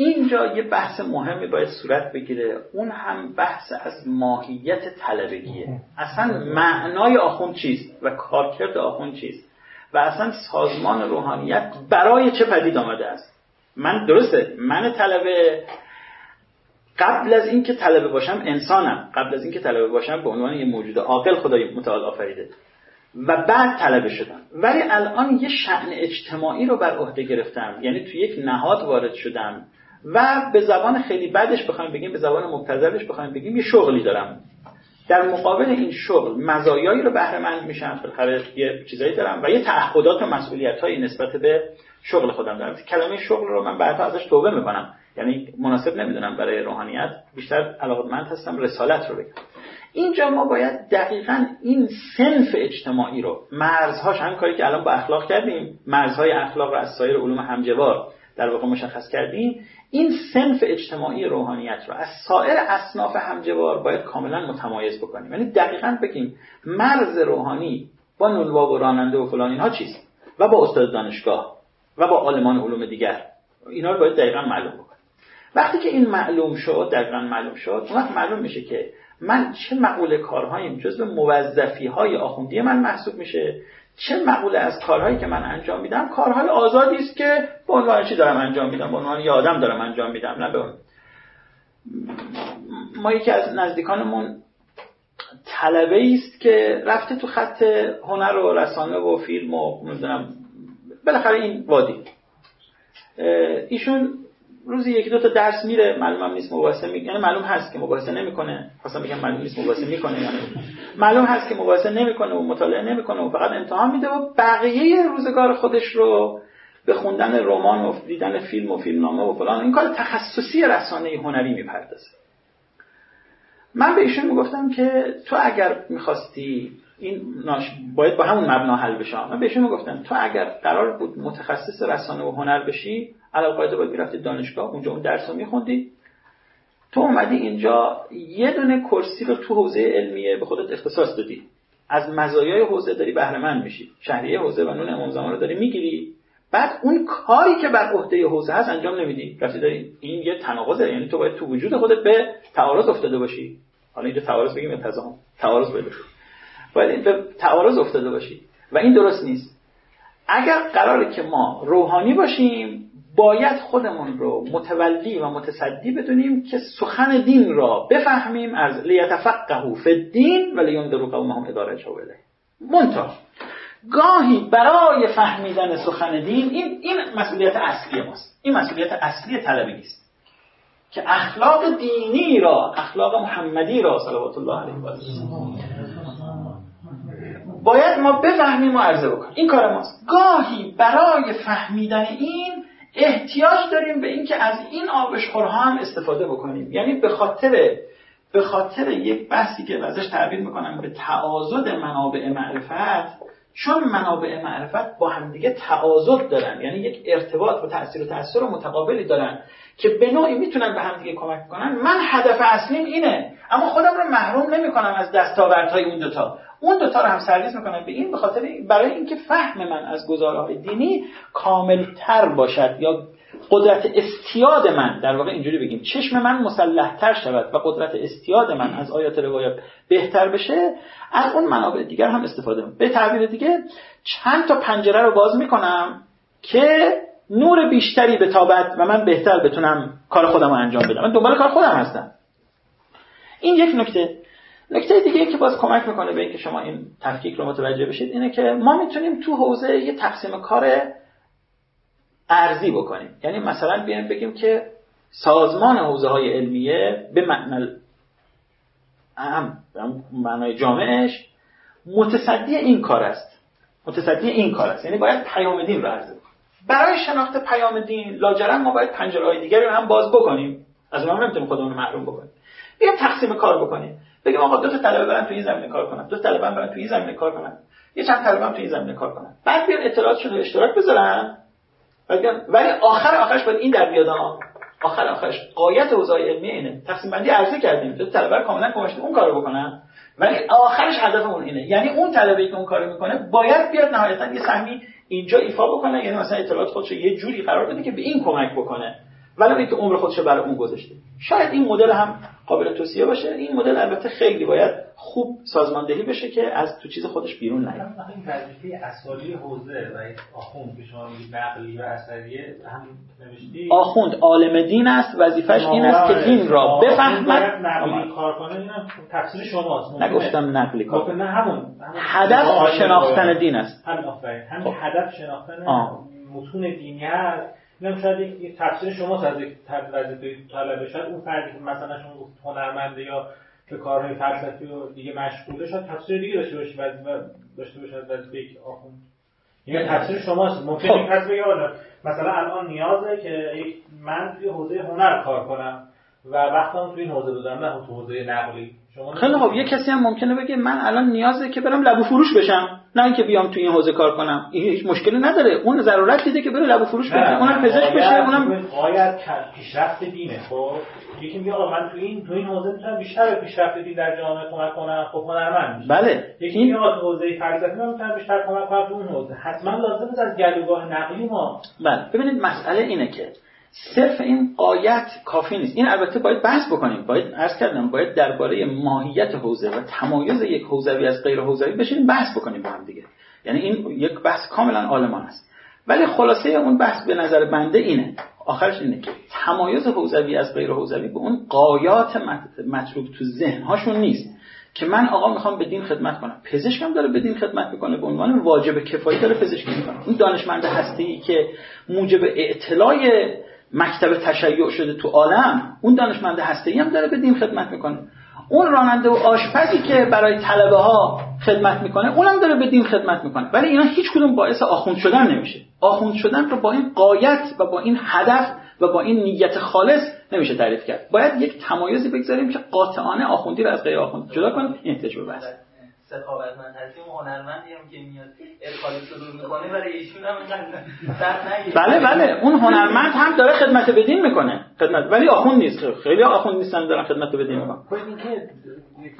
اینجا یه بحث مهمی باید صورت بگیره. اون هم بحث از ماهیت طلبگیه. اصلا معنای آخوند چیست و کارکرد آخوند چیست؟ و اصلا سازمان روحانیت برای چه پدید آمده است؟ من درسته من طلبه. قبل از اینکه طلبه باشم انسانم. قبل از اینکه طلبه باشم به عنوان یه موجود عاقل خدای متعال آفریده. و بعد طلبه شدم. ولی الان یه شعن اجتماعی رو بر عهده گرفتم. یعنی تو یک نهاد وارد شدم. و به زبان خیلی بدش بخوایم بگیم به زبان مبتذلش بخوایم بگیم یه شغلی دارم. در مقابل این شغل مزایایی رو بهره مند میشم بالاخره یه چیزایی دارم و یه تعهدات و مسئولیت نسبت به شغل خودم دارم. کلمه شغل رو من بعدها ازش توبه می‌کنم. یعنی مناسب نمی‌دونم برای روحانیت بیشتر علاقمند هستم رسالت رو بگم. اینجا ما باید دقیقا این سنف اجتماعی رو مرزهاش هم کاری که الان با اخلاق کردیم مرزهای اخلاق رو از سایر علوم همجوار در واقع مشخص کردیم این سنف اجتماعی روحانیت رو از سایر اصناف همجوار باید کاملا متمایز بکنیم. یعنی دقیقا بگیم مرز روحانی با نلوا و راننده و فلان اینها چیست؟ و با استاد دانشگاه و با عالمان علوم دیگر. اینا رو باید دقیقا معلوم بکنیم. وقتی که این معلوم شد دقیقا معلوم شد اون معلوم میشه که من چه معقول کارهایم جزو موظفی های آخوندی من محسوب میشه چه مقوله از کارهایی که من انجام میدم؟ کارهای آزادی است که به عنوان چی دارم انجام میدم؟ به عنوان یه آدم دارم انجام میدم نه به ما یکی از نزدیکانمون طلبه است که رفته تو خط هنر و رسانه و فیلم و نمی‌دونم بالاخره این وادی ایشون روزی یکی دو تا درس میره معلوم نیست مباحثه می... یعنی معلوم هست که مباحثه نمی‌کنه. خواستم بگم معلوم نیست مباحثه می‌کنه یعنی معلوم هست که مباحثه نمی‌کنه و مطالعه نمی‌کنه و فقط امتحان میده و بقیه روزگار خودش رو به خوندن رمان و دیدن فیلم و فیلمنامه و فلان این کار تخصصی رسانه هنری می‌پردازه. من به ایشون می‌گفتم که تو اگر می‌خواستی این باید با همون مبنا حل بشه. من به ایشون می‌گفتم تو اگر قرار بود متخصص رسانه و هنر بشی علاوه قاعده باید می‌رفتی دانشگاه اونجا اون درس رو میخوندی. تو اومدی اینجا یه دونه کرسی رو تو حوزه علمیه به خودت اختصاص دادی از مزایای حوزه داری بهره مند میشی. شهریه حوزه و نون امام زمان رو داری می‌گیری. بعد اون کاری که بر عهده حوزه هست انجام نمیدی. رفتی داری این یه تناقضه یعنی تو باید تو وجود خودت به تعارض افتاده باشی. حالا اینجا تعارض بگیم تضاد؟ تعارض باید باید به تعارض افتاده باشی. و این درست نیست. اگر قراره که ما روحانی باشیم باید خودمون رو متولی و متصدی بدونیم که سخن دین را بفهمیم از لیتفقهو فی الدین و لیندرو قومهم اداره جوله منتها گاهی برای فهمیدن سخن دین این, این مسئولیت اصلی ماست. این مسئولیت اصلی طلبی است که اخلاق دینی را اخلاق محمدی را صلوات الله علیه و باید ما بفهمیم و عرضه بکنیم. این کار ماست. گاهی برای فهمیدن این احتیاج داریم به اینکه از این آبشخورها هم استفاده بکنیم. یعنی به خاطر به خاطر یک بحثی که ازش تعبیر می‌کنم به تعاضد منابع معرفت چون منابع معرفت با همدیگه تعاضد دارن. یعنی یک ارتباط و تاثیر و تاثیر متقابلی دارن که به نوعی می‌تونن به همدیگه کمک کنن. من هدف اصلیم اینه. اما خودم رو محروم نمی‌کنم از دستاوردهای اون دوتا. اون دوتا رو هم سرویس می‌کنم. به این به خاطر برای اینکه فهم من از گزاره دینی کاملتر باشد یا قدرت استیاد من در واقع اینجوری بگیم چشم من مسلحتر شود و قدرت استیاد من از آیات روایات بهتر بشه از اون منابع دیگر هم استفاده کنم به تعبیر دیگه چند تا پنجره رو باز می‌کنم که نور بیشتری به تابت و من بهتر بتونم کار خودم رو انجام بدم. من دنبال کار خودم هستم. این یک نکته. نکته دیگه که باز کمک می‌کنه به اینکه شما این تفکیک رو متوجه بشید اینه که ما می‌تونیم تو حوزه یه تقسیم کار ارزی بکنیم. یعنی مثلا بیایم بگیم که سازمان حوزه های علمیه به معنی هم معنای جامعش متصدی این کار است. متصدی این کار است. یعنی باید پیام دین رو عرضه برای شناخت پیام دین لاجرم ما باید پنجره های دیگری رو هم باز بکنیم. از اون نمی‌تونیم خودمون محروم بکنیم. بیایم تقسیم کار بکنیم. بگیم آقا دو تا طلبه برن تو این زمینه کار کنن. دو طلبه برن تو این زمینه کار کنن. یه چند طلبه هم تو این زمینه کار کنن. بعد بیان اطلاعاتشون رو اشتراک بذارن. ولی آخر آخرش باید این در بیاد آخر آخرش. قایت حوزه علمی اینه. تقسیم بندی عرضه کردیم. دو طلبه کاملا کمشت اون کارو بکنن. ولی آخرش هدفمون اینه. یعنی اون طلبه که اون کارو می‌کنه باید بیاد نهایتا یه سهمی اینجا ایفا بکنه. یعنی مثلا اطلاعات خودش یه جوری قرار بده که به این کمک بکنه. ولی اینکه عمر خودش برای اون گذاشته. شاید این مدل هم قابل توصیه باشه. این مدل البته خیلی باید خوب سازماندهی بشه که از تو چیز خودش بیرون نیاد. این وظیفه اصالی حوزه و آخوند که شما نقلی و اثریه هم نوشتی؟ آخوند عالم دین است وظیفش این است که دین را بفهمد. نقلی کار کنه تفسیر شماست. نگفتم نقلی کار. نه همون. هدف شناختن دین است. همین خب. هدف شناختن متون دینی است. اینم شاید یک تفسیر شما از یک وظیفه طلبه شاید اون فردی که مثلا شما گفت هنرمنده یا که کارهای فلسفی و دیگه مشغوله شاید تفسیر دیگه داشته باشه وظیفه داشته باشه از وظیفه یک آخوند. این تفسیر شماست. ممکن خب. کس بگه مثلا الان نیازه که یک من توی حوزه هنر کار کنم و وقتم توی این حوزه بودم نه تو حوزه نقلی. خیلی خب. یه کسی هم ممکنه بگه من الان نیازه که برم لبو فروش بشم. نه اینکه بیام توی این حوزه کار کنم. این هیچ مشکلی نداره. اون ضرورت دیده که بره لبو فروش کنه اونم پزشک بشه اونم باید پیشرفت دینه خب؟ یکی میگه آقا من توی این تو این حوزه می‌تونم بیشتر به پیشرفت دین در جامعه کمک کنم. خب هنرمند بله. یکی میگه آقا تو حوزه فلسفی من می‌تونم بیشتر کمک کنم تو اون حوزه. حتما لازمه از گلوگاه نقلی ما. بله. ببینید مسئله اینه که صرف این قایت کافی نیست. این البته باید بحث بکنیم. باید عرض کردم باید درباره ماهیت حوزه و تمایز یک حوزوی از غیر حوزوی بشینیم بحث بکنیم با هم دیگه. یعنی این یک بحث کاملا آلمان است. ولی خلاصه اون بحث به نظر بنده اینه. آخرش اینه که تمایز حوزوی از غیر حوزوی به اون قایات مطلوب تو ذهنهاشون نیست. که من آقا می‌خوام به دین خدمت کنم. پزشکم داره به دین خدمت می‌کنه به عنوان واجب کفایی داره پزشکی می‌کنه. اون دانشمند هستی که موجب اطلاع مکتب تشیع شده تو عالم اون دانشمند هسته‌ای هم داره به دین خدمت می‌کنه. اون راننده و آشپزی که برای طلبه ها خدمت می‌کنه اونم داره به دین خدمت می‌کنه. ولی اینا هیچ کدوم باعث آخوند شدن نمیشه. آخوند شدن رو با این قایت و با این هدف و با این نیت خالص نمیشه تعریف کرد. باید یک تمایزی بگذاریم که قاطعانه آخوندی رو از غیر آخوندی جدا کنیم. این تجربه است. سخاوتمند هستیم و هنرمندی هم که میاد ادخال صدور می‌کنه برای ایشون هم بله بله. اون هنرمند هم داره خدمت بدین می‌کنه. خدمت ولی آخوند نیست. خیلی آخوند نیستن دارن خدمت بدین می‌کنن. خب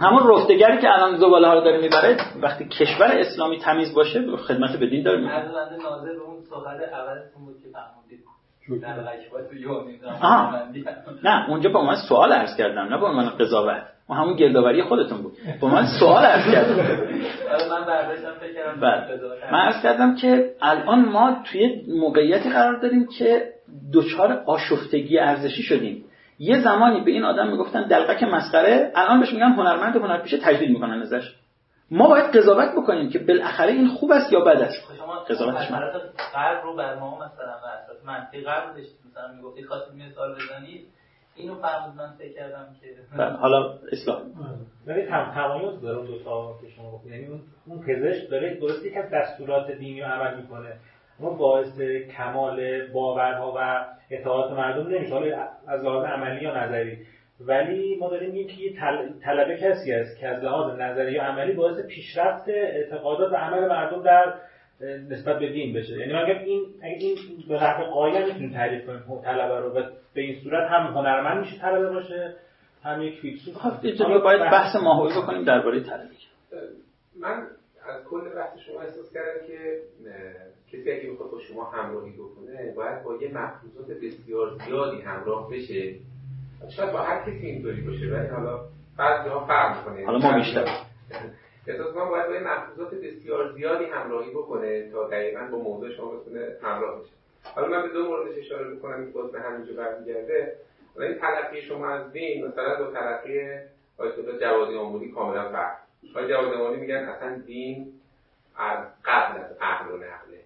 همون رفتگری که الان زباله ها رو داره می‌بره وقتی کشور اسلامی تمیز باشه خدمت بدین داره می‌کنه. ناظر به اون صحبت اولتون بود که نه اونجا به عنوان سوال عرض کردم نه به عنوان قضاوت. و همون گردآوری خودتون بود. با من سوال عرض کردم. من برداشتم فکر بله. من عرض کردم که الان ما توی موقعیتی قرار داریم که دچار آشفتگی ارزشی شدیم. یه زمانی به این آدم می‌گفتن دلقک مسخره الان بهش میگن هنرمند و هنرپیشه تجدید می‌کنن ازش. ما باید قضاوت بکنیم که بالاخره این خوب است یا بد است. قضاوتش من رو بر ما مثلا اساس منطقی غرب مثلا می‌گفتید خواستید مثال بزنید اینو فرمود من فکر کردم که بله، حالا اصلاح. ولی هم تمایز داره دو تا که شما گفتید یعنی اون اون پزشک داره درست یک از دستورات دینی رو عمل می‌کنه. اما باعث کمال باورها و اطاعات مردم نمیشه. حالا از لحاظ عملی یا نظری. ولی ما داریم میگیم که یه طلبه کسی است که از لحاظ نظری یا عملی باعث پیشرفت اعتقادات و عمل مردم در نسبت به دین بشه. یعنی من این این به نحو قایم می‌تونیم تعریف کنیم طلبه رو. و به این صورت هم هنرمند میشه طلبه باشه هم یک فیلسوف. خب باید بحث ماهوی بکنیم درباره طلبه. من از کل بحث شما احساس کردم که کسی اگه بخواد با شما همراهی بکنه باید با یه مفروضات بسیار زیادی همراه بشه. شاید با هر کسی اینطوری باشه ولی حالا بعضی ها فرق می‌کنه. حالا ما بیشتر. احساس من باید با یه مفروضات بسیار زیادی همراهی بکنه تا دقیقا با موضوع شما بتونه همراه بشه. حالا من به دو موردش اشاره بکنم که باز به همینجا برمیگرده. حالا این تلقی شما از دین مثلا با تلقی آیت جوادی آمودی کاملا فرق. آیت جوادی آمودی میگن اصلا دین از قبل از عقل و نقله.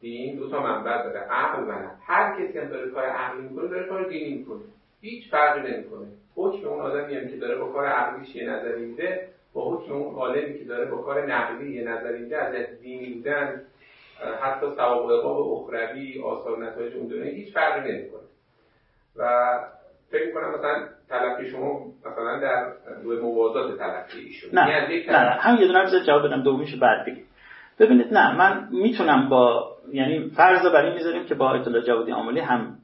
دین دو تا منبع داره عقل و نقل. هر کسی هم داره کار عقلی می‌کنه داره کار دینی می‌کنه. هیچ فرقی نمی‌کنه. حکم اون آدمی هم که داره با کار عقلیش یه نظری میده با حکم اون عالمی که داره با کار نقلی یه نظری میده از دینی بودن حتی عقاب اخروی آثار نتایج اون دنیا هیچ فرقی نمی‌کنه. و فکر می‌کنم مثلا تلقی شما مثلا در دو موازات تلقی ایشون. نه یعنی نه, نه هم یه دونه جواب بدم دومیشو بعد بگیم. ببینید نه من می‌تونم با یعنی فرض بر این می‌ذاریم که با الله جوادی عاملی هم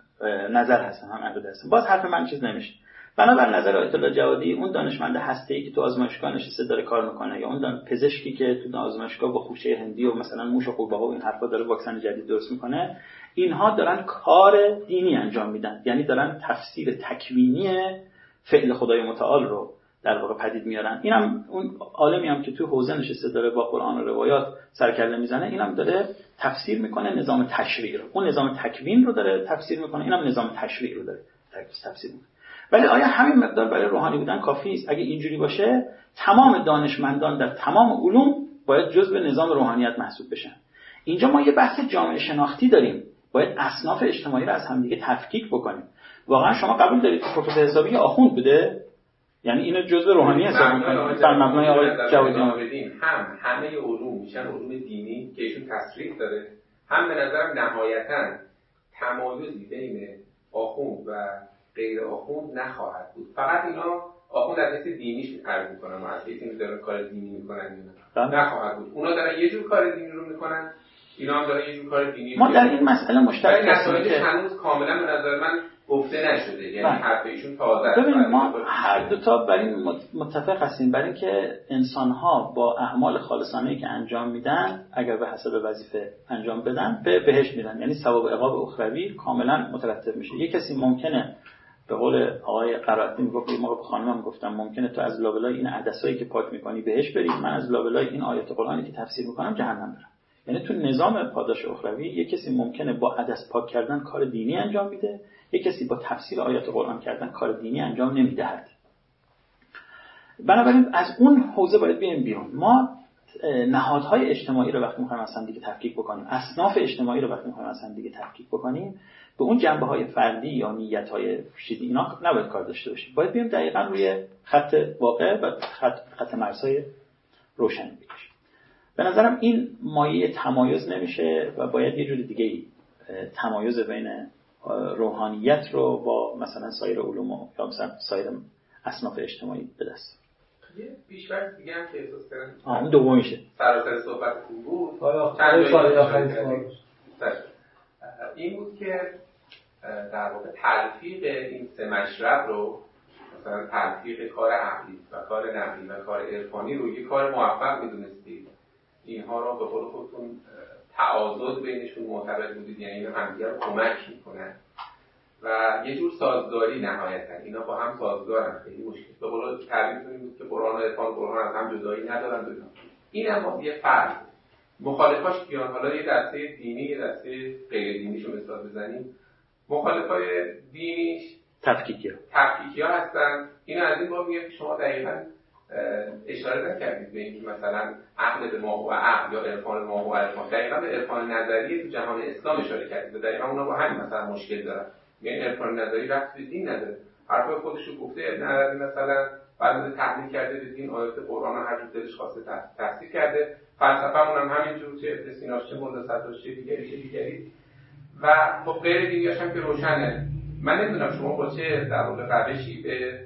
نظر هستم هم عقیده هستم. باز حرف من چیز نمیشه. بنابر نظر آیت الله جوادی اون دانشمند هسته که تو آزمایشگاه نشسته داره کار می‌کنه یا اون پزشکی که تو آزمایشگاه با خوشه هندی و مثلا موش و قورباغه این حرفا داره واکسن جدید درست می‌کنه اینها دارن کار دینی انجام میدن. یعنی دارن تفسیر تکوینی فعل خدای متعال رو در واقع پدید میارن. اینم اون عالمی هم که تو حوزه نشسته داره با قرآن و روایات سرکله می‌زنه اینم داره تفسیر می‌کنه نظام تشریع رو. اون نظام تکوین رو داره تفسیر می‌کنه اینم نظام تشریع رو داره تفسیر می‌کنه. ولی آیا همین مقدار برای روحانی بودن کافی است؟ اگه اینجوری باشه تمام دانشمندان در تمام علوم باید جزء نظام روحانیت محسوب بشن. اینجا ما یه بحث جامعه شناختی داریم. باید اصناف اجتماعی رو از همدیگه تفکیک بکنیم. واقعا شما قبول دارید که پروفسور حسابی آخوند بوده؟ یعنی اینو جزء روحانی حساب می‌کنید در مبنای آقای جوادی. هم همه علوم میشن علوم دینی که ایشون تصریح داره هم به نظرم نهایتا تمایزی بین آخوند و غیر آخوند نخواهد بود. فقط اینا آخوند از حیث دینیش عرض می‌کنم از حیث اینکه دارن کار دینی می‌کنن بله. نخواهد بود. اونا دارن یه جور کار دینی رو می‌کنن. اینا هم دارن یه جور کار دینی ما در این مسئله مشترک هستیم که هنوز کاملا به نظر من گفته نشده. یعنی بله. حرف ایشون تازه ببینید ما هر دو تا بر این متفق هستیم. برای اینکه انسان ها با اعمال خالصانه که انجام میدن اگر به حسب وظیفه انجام بدن به بهش میرن. یعنی ثواب عقاب اخروی کاملا مترتب میشه. یه کسی ممکنه به قول آقای قرائتی می‌گفت ما به خانمم گفتم ممکنه تو از لابلای این عدسایی که پاک می‌کنی بهش بری من از لابلای این آیات قرآنی که تفسیر می‌کنم جهنم برم. یعنی تو نظام پاداش اخروی یه کسی ممکنه با عدس پاک کردن کار دینی انجام میده یه کسی با تفسیر آیات قرآن کردن کار دینی انجام نمی‌دهد. بنابراین از اون حوزه باید بیایم بیرون. ما نهادهای اجتماعی رو وقتی می‌خوایم اصلا دیگه تفکیک بکنیم اصناف اجتماعی رو وقتی می‌خوایم اصلا دیگه تفکیک بکنیم به اون جنبه های فردی یا نیت های شدید اینا نباید کار داشته باشیم. باید بیایم دقیقا روی خط واقع و خط, خط مرزهای روشنی بکشیم. به نظرم این مایه تمایز نمیشه و باید یه جور دیگه ای تمایز بین روحانیت رو با مثلا سایر علوم یا مثلا سایر اصناف اجتماعی به دست. یه بیشتر دیگه هم که احساس کردم. اون دومیشه. سراسر صحبت خوب بود. این بود که در واقع تلفیق این سه مشرب رو مثلا تلفیق کار عقلی و کار نقلی و کار عرفانی رو یه کار موفق می‌دونستید اینها رو به قول خودتون تعاضد بینشون معتبر بودید یعنی اینا همدیگه رو کمک می‌کنن. و یه جور سازگاری نهایتا. اینا با هم سازگارن. خیلی مشکل. به قول این بود که قرآن و عرفان قرآن از هم جدایی ندارن. دو این هم یه فرق. مخالفاش کیان؟ حالا یه دسته دینی یه دسته غیر دینیش رو مثال بزنیم. مخالفای دینیش تفکیکی تفکیکی ها هستن. این از این باب میگه که شما دقیقا اشاره نکردید به اینکه مثلا عقل به ما و عقل یا عرفان ما و عرفان. دقیقا به عرفان نظری تو جهان اسلام اشاره کردید و دقیقا اونا با همین مثلا مشکل دارن. یعنی عرفان نظری رفت به دین نداره. حرفای خودش رو گفته ابن عربی مثلا بعد تحلیل کرده به دین آیات قرآن هر جور دلش خواسته تفسیر کرده. فلسفه هم همینجور چه ابن سیناش چه مرد چه دیگری چه دیگری. و خب غیر دینیاش هم که روشنه. من نمی‌دونم شما با چه در واقع روشی به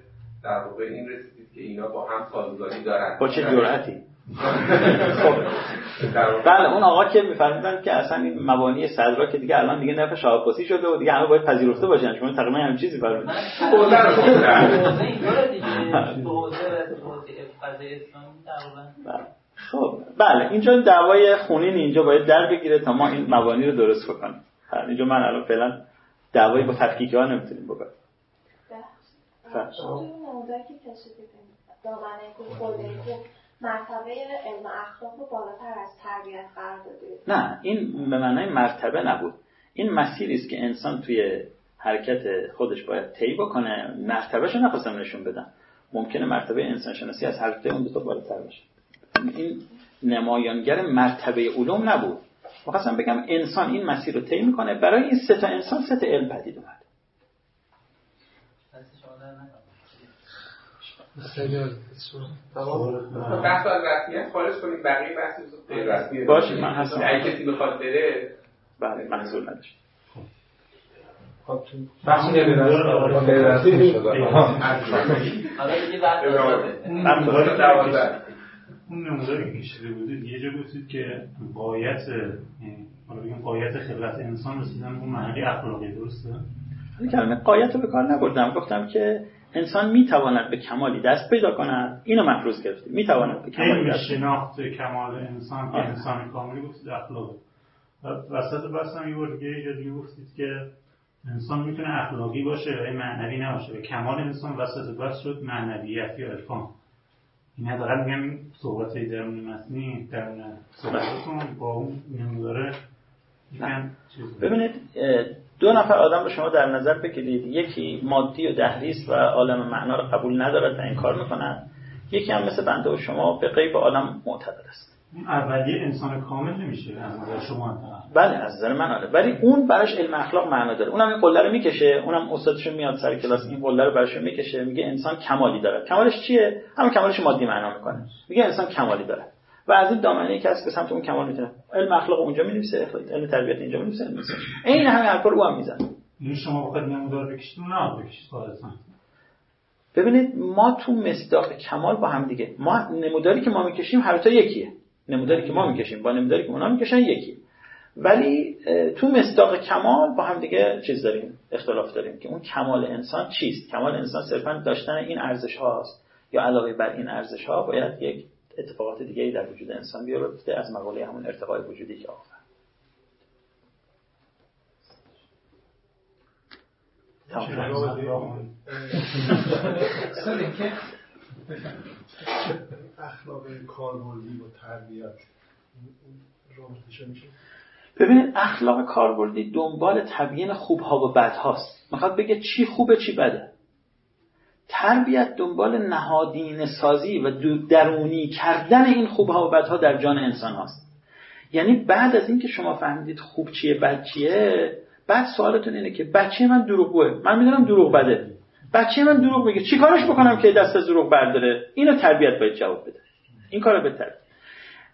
در واقع این رسیدید که اینا با هم سازگاری دارن. با چه جرأتی؟ خب. بله اون آقا که میفهمیدن که اصلا این مبانی صدرا که دیگه الان دیگه نفع شاهکاسی شده و دیگه همه باید پذیرفته باشن. شما تقریبا همین چیزی فرمودید خب بله. اینجا دعوای خونین اینجا باید در بگیره تا ما این مبانی رو درست بکنیم. اینجا من الان فعلا دعوایی با تفکیک ها نمی‌تونیم بکنیم. مرتبه علم اخلاق رو بالاتر از تربیت قرار داده نه این به معنای مرتبه نبود. این مسیری است که انسان توی حرکت خودش باید طی بکنه. مرتبهش نخواستم نشون بدم. ممکنه مرتبه انسان شناسی از هر اون دو تا بالاتر باشه. این نمایانگر مرتبه علوم نبود. می‌خواستم بگم انسان این مسیر رو طی می‌کنه. برای این سه تا انسان سه تا علم پدید اومد. بحث از رسمیت خارج کنیم بقیه بحث غیر رسمی باشه من هستم اگه کسی بخواد بره بله منظور نداشت بخشی اون نموداری که کشیده بودید یه جا گفتید که قایت حالا بگیم قایت خلقت انسان رسیدن اون معنی اخلاقی درسته؟ کلمه قایت رو به کار نبردم. گفتم که انسان می‌تواند به کمالی دست پیدا کند. اینو مفروض گرفتیم می‌تواند به کمالی دست شناخت کمال انسان که انسان کاملی گفتید اخلاق. وسط بحث هم یه بار دیگه یه دیگه گفتید که انسان می‌تونه اخلاقی باشه و معنوی نباشه. و کمال انسان وسط بحث شد معنویت یا عرفان. این حداقل میگم صحبت درون متنی درون صحبتتون با اون نموداره ببینید دو نفر آدم رو شما در نظر بگیرید. یکی مادی و دهریست و عالم معنا رو قبول ندارد و این کار می‌کنن. یکی هم مثل بنده و شما به غیب عالم معتقد است. اون اولیه انسان کامل نمیشه از نظر شما بله از نظر من آره. ولی اون براش علم اخلاق معنا داره. اونم این قله رو می‌کشه اونم استادش میاد سر کلاس این قله رو براش می‌کشه میگه انسان کمالی داره کمالش چیه؟ همون کمالش مادی معنا می‌کنه. میگه انسان کمالی داره و از این دامنه که از به سمت اون کمال می‌تونه علم اخلاق اونجا می‌نویسه علم تربیت اینجا می‌نویسه این همه حرفا رو هم می‌زنه. این شما بخواید نمودار بکشید نه بکشید ببینید ما تو مصداق کمال با هم دیگه. ما نموداری که ما می‌کشیم هر تا یکیه. نموداری که ما می‌کشیم با نموداری که اونا می‌کشن یکی. ولی تو مصداق کمال با هم دیگه چیز داریم اختلاف داریم که اون کمال انسان چیست؟ کمال انسان صرفا داشتن این ارزش هاست یا علاوه بر این ارزش ها باید یک اتفاقات دیگه در وجود انسان بیفته از مقاله همون ارتقای وجودی که آفر اخلاق کاربردی با تربیت ببینید اخلاق کاربردی دنبال تبیین خوب ها و بد هاست می‌خواد بگه چی خوبه چی بده. تربیت دنبال نهادین سازی و درونی کردن این خوب ها و بد ها در جان انسان هاست. یعنی بعد از اینکه شما فهمیدید خوب چیه بد چیه بعد سوالتون اینه که بچه من دروغگوه من می‌دونم دروغ بده. بچه من دروغ میگه. چی کارش بکنم که دست از دروغ برداره؟ اینو تربیت باید جواب بده. این کارو بهتر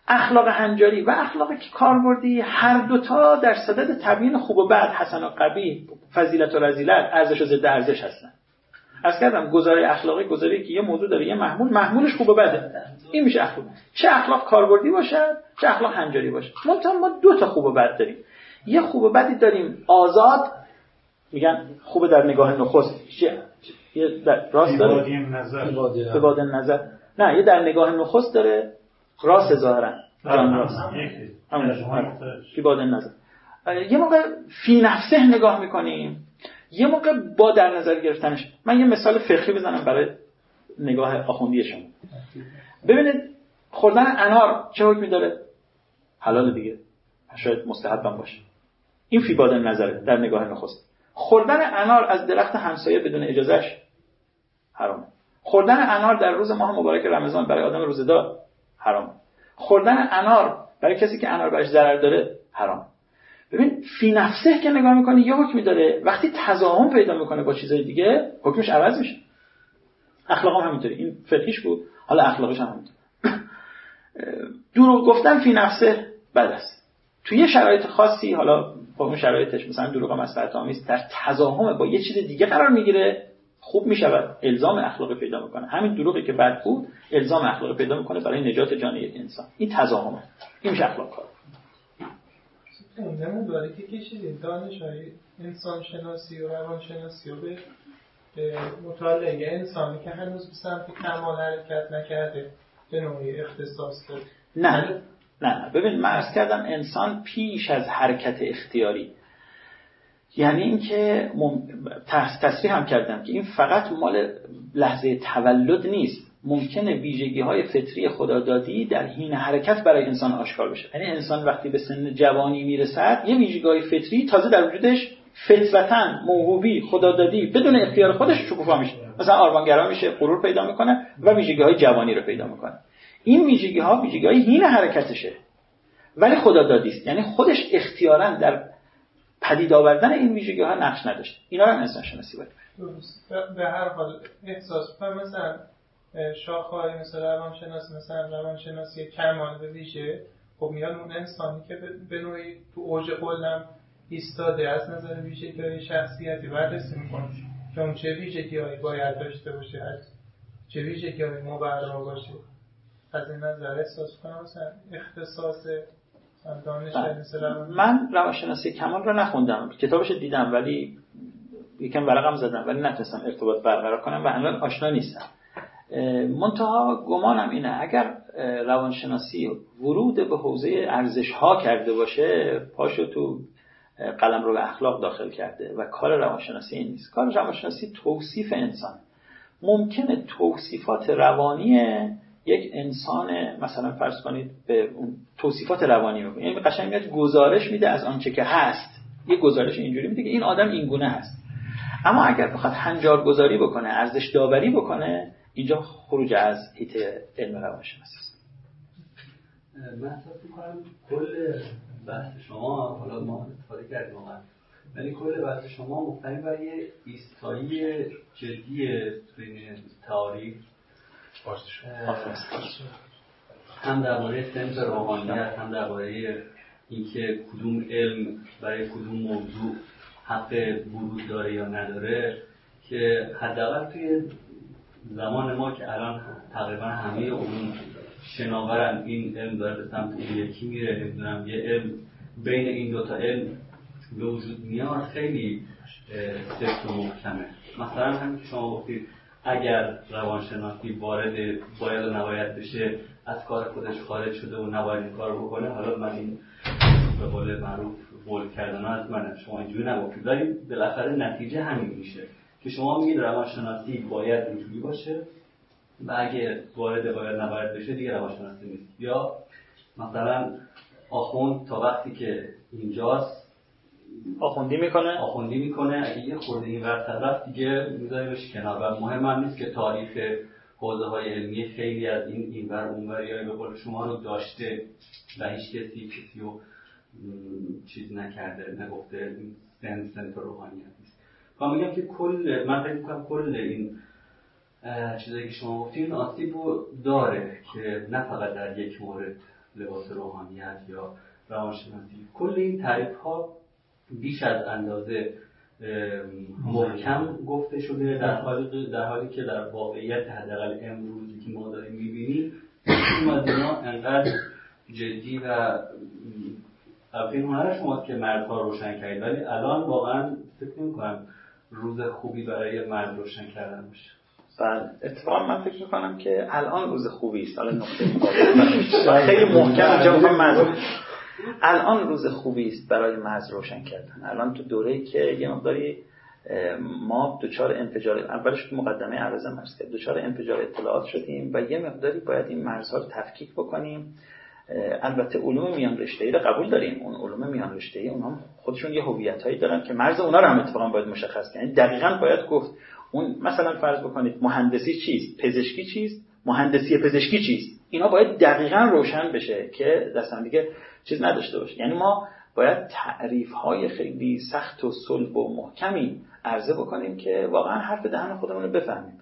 اخلاق هنجاری و اخلاق کاربردی هر دوتا در صدد تبیین خوب و بد حسن و قبیح فضیلت و رزیلت ارزش و ضد ارزش هستن. از کردم گزاره اخلاقی گزاره که یه موضوع داره یه محمول محمولش خوب و بده. این میشه اخلاق. چه اخلاق کاربردی باشد چه اخلاق هنجاری باشه. منتها ما دو تا خوب و بد داریم. یه خوب و بدی داریم آزاد میگن خوب در نگاه نخست. یه در راست داره؟ نظر. نظر. نه یه در نگاه نخست داره. راست ظاهرا. جان راست. نظر. یه موقع فی نفسه نگاه می‌کنیم. یه موقع با در نظر گرفتنش. من یه مثال فقهی بزنم برای نگاه آخوندی شما. ببینید خوردن انار چه حکمی داره؟ حلال دیگه. شاید مستحب باشه. این فی باد نظره در نگاه نخست. خوردن انار از درخت همسایه بدون اجازهش حرامه خوردن انار در روز ماه مبارک رمضان برای آدم روزدار حرام. خوردن انار برای کسی که انار برش ضرر داره حرام. ببین فی نفسه که نگاه می‌کنه یه حکمی داره. وقتی تضاهم پیدا می‌کنه با چیزای دیگه حکمش عوض میشه. اخلاق هم همینطوری. این فقهیش بود. حالا اخلاقش هم همینطور دروغ گفتن فی نفسه بد است. توی شرایط خاصی حالا با اون شرایطش مثلا دروغ مصلحت آمیز در تضاهم با یه چیز دیگه قرار می‌گیره خوب می‌شود الزام اخلاقی پیدا می‌کنه. همین دروغی که بد بود الزام اخلاقی پیدا می‌کنه برای نجات جان یک انسان. این تضاهمه. این میشه اخلاق کار. نموداری که کشیدید دانش های انسان شناسی و روان شناسی و به مطالعه انسانی که هنوز به سمت کمال حرکت نکرده به نوعی اختصاص داره نه. نه ببین من کردم انسان پیش از حرکت اختیاری. یعنی اینکه مم... تصریح هم کردم که این فقط مال لحظه تولد نیست. ممکنه ویژگی های فطری خدادادی در حین حرکت برای انسان آشکار بشه. یعنی انسان وقتی به سن جوانی می‌رسد یه ویژگی فطری تازه در وجودش فطرتا موهوبی خدادادی بدون اختیار خودش شکوفا میشه. مثلا آرمانگرا میشه غرور پیدا می‌کنه و ویژگی های جوانی رو پیدا می‌کنه. این ویژگی ها ویژگی های حین حرکتشه. ولی خدادادی است. یعنی خودش اختیارا در پدید آوردن این ویژگی ها نقش نداشت. اینا رو هم انسان شناسی باید به هر حال احساس مثلا شاخه‌های مثل روانشناسی مثلا روانشناسی کمال ویژه خب میاد اون انسانی که به نوعی تو اوج قلم ایستاده از نظر ویژگی شخصیتی بررسی می‌کنه. که اون چه ویژگی باید داشته باشه چه ویژگی هایی مبرا باشه. از این نظر احساس کنم مثلا اختصاص بله. من روانشناسی کمال رو نخوندم. کتابش دیدم ولی یکم ورقم زدم ولی نتونستم ارتباط برقرار کنم و الان آشنا نیستم. منتها گمانم اینه اگر روانشناسی ورود به حوزه ارزش ها کرده باشه پاشو تو قلم رو به اخلاق داخل کرده و کار روانشناسی این نیست. کار روانشناسی توصیف انسان. ممکنه توصیفات روانی یک انسان مثلا فرض کنید به توصیفات روانی می‌کنه یعنی قشنگ میاد گزارش میده از آنچه که هست. یه گزارش اینجوری میده که این آدم این گونه هست. اما اگر بخواد هنجار گذاری بکنه ارزش داوری بکنه اینجا خروج از هیت علم روانشناسی است. من کل بحث شما حالا ما استفاده کردیم ولی کل بحث شما مبتنی بر یه ایستایی جدی بین تعاریف هم درباره سنف روحانیت هم درباره اینکه کدوم علم برای کدوم موضوع حق ورود داره یا نداره که حداقل توی زمان ما که الان تقریبا همه اون شناورن این علم داره به سمت این یکی میره نمی‌دونم یه علم بین این دوتا علم به وجود میاد خیلی سفت و محکمه. مثلا هم شما گفتید اگر روانشناسی وارد باید و نباید بشه از کار خودش خارج شده و نباید این کار بکنه حالا من این به قول معروف بول کردن از من شما اینجوری نگفتید ولی بالاخره نتیجه همین میشه که شما میگید روانشناسی باید اینجوری باشه و اگه وارد باید نباید بشه دیگه روانشناسی نیست. یا مثلا آخوند تا وقتی که اینجاست آخوندی می‌کنه؟ آخوندی می‌کنه. اگه یه خورده این رفت دیگه میذاریمش کنار. و مهم هم نیست که تاریخ حوزه های علمی خیلی از این این ور اون ور یا به قول شما رو داشته و هیچ کسی کسی رو چیز نکرده نگفته. سن سنت روحانیت نیست. و میگم که کل من فکر می‌کنم کل این چیزایی که شما گفتین آسیب رو داره که نه فقط در یک مورد لباس روحانیت یا روانشناسی. کل این تعریف ها بیش از اندازه محکم گفته شده در حالی در حالی که در واقعیت حداقل امروزی که ما داریم می‌بینیم این از انقدر جدی و این هنر شما که مردها روشن کردید. ولی الان واقعا فکر نمی روز خوبی برای مرد روشن کردن باشه. بله. اتفاقا من فکر می‌کنم که الان روز خوبی است. حالا نقطه خیلی محکم اینجا الان روز خوبی است برای مرز روشن کردن. الان تو دوره که یه مقداری ما دچار انفجار اولش تو مقدمه عرضه مرز کرد دچار انفجار اطلاعات شدیم و یه مقداری باید این مرزها رو تفکیک بکنیم. البته علوم میان رشته ای رو قبول داریم. اون علوم میان رشته ای اونها خودشون یه هویت هایی دارن که مرز اونا رو هم اتفاقا باید مشخص کنیم. دقیقا باید گفت اون مثلا فرض بکنید مهندسی چیست؟ پزشکی چیست؟ مهندسی پزشکی چیست؟ اینا باید دقیقا روشن بشه که دستان دیگه چیز نداشته باشه. یعنی ما باید تعریف های خیلی سخت و صلب و محکمی عرضه بکنیم که واقعا حرف دهن خودمون رو بفهمیم.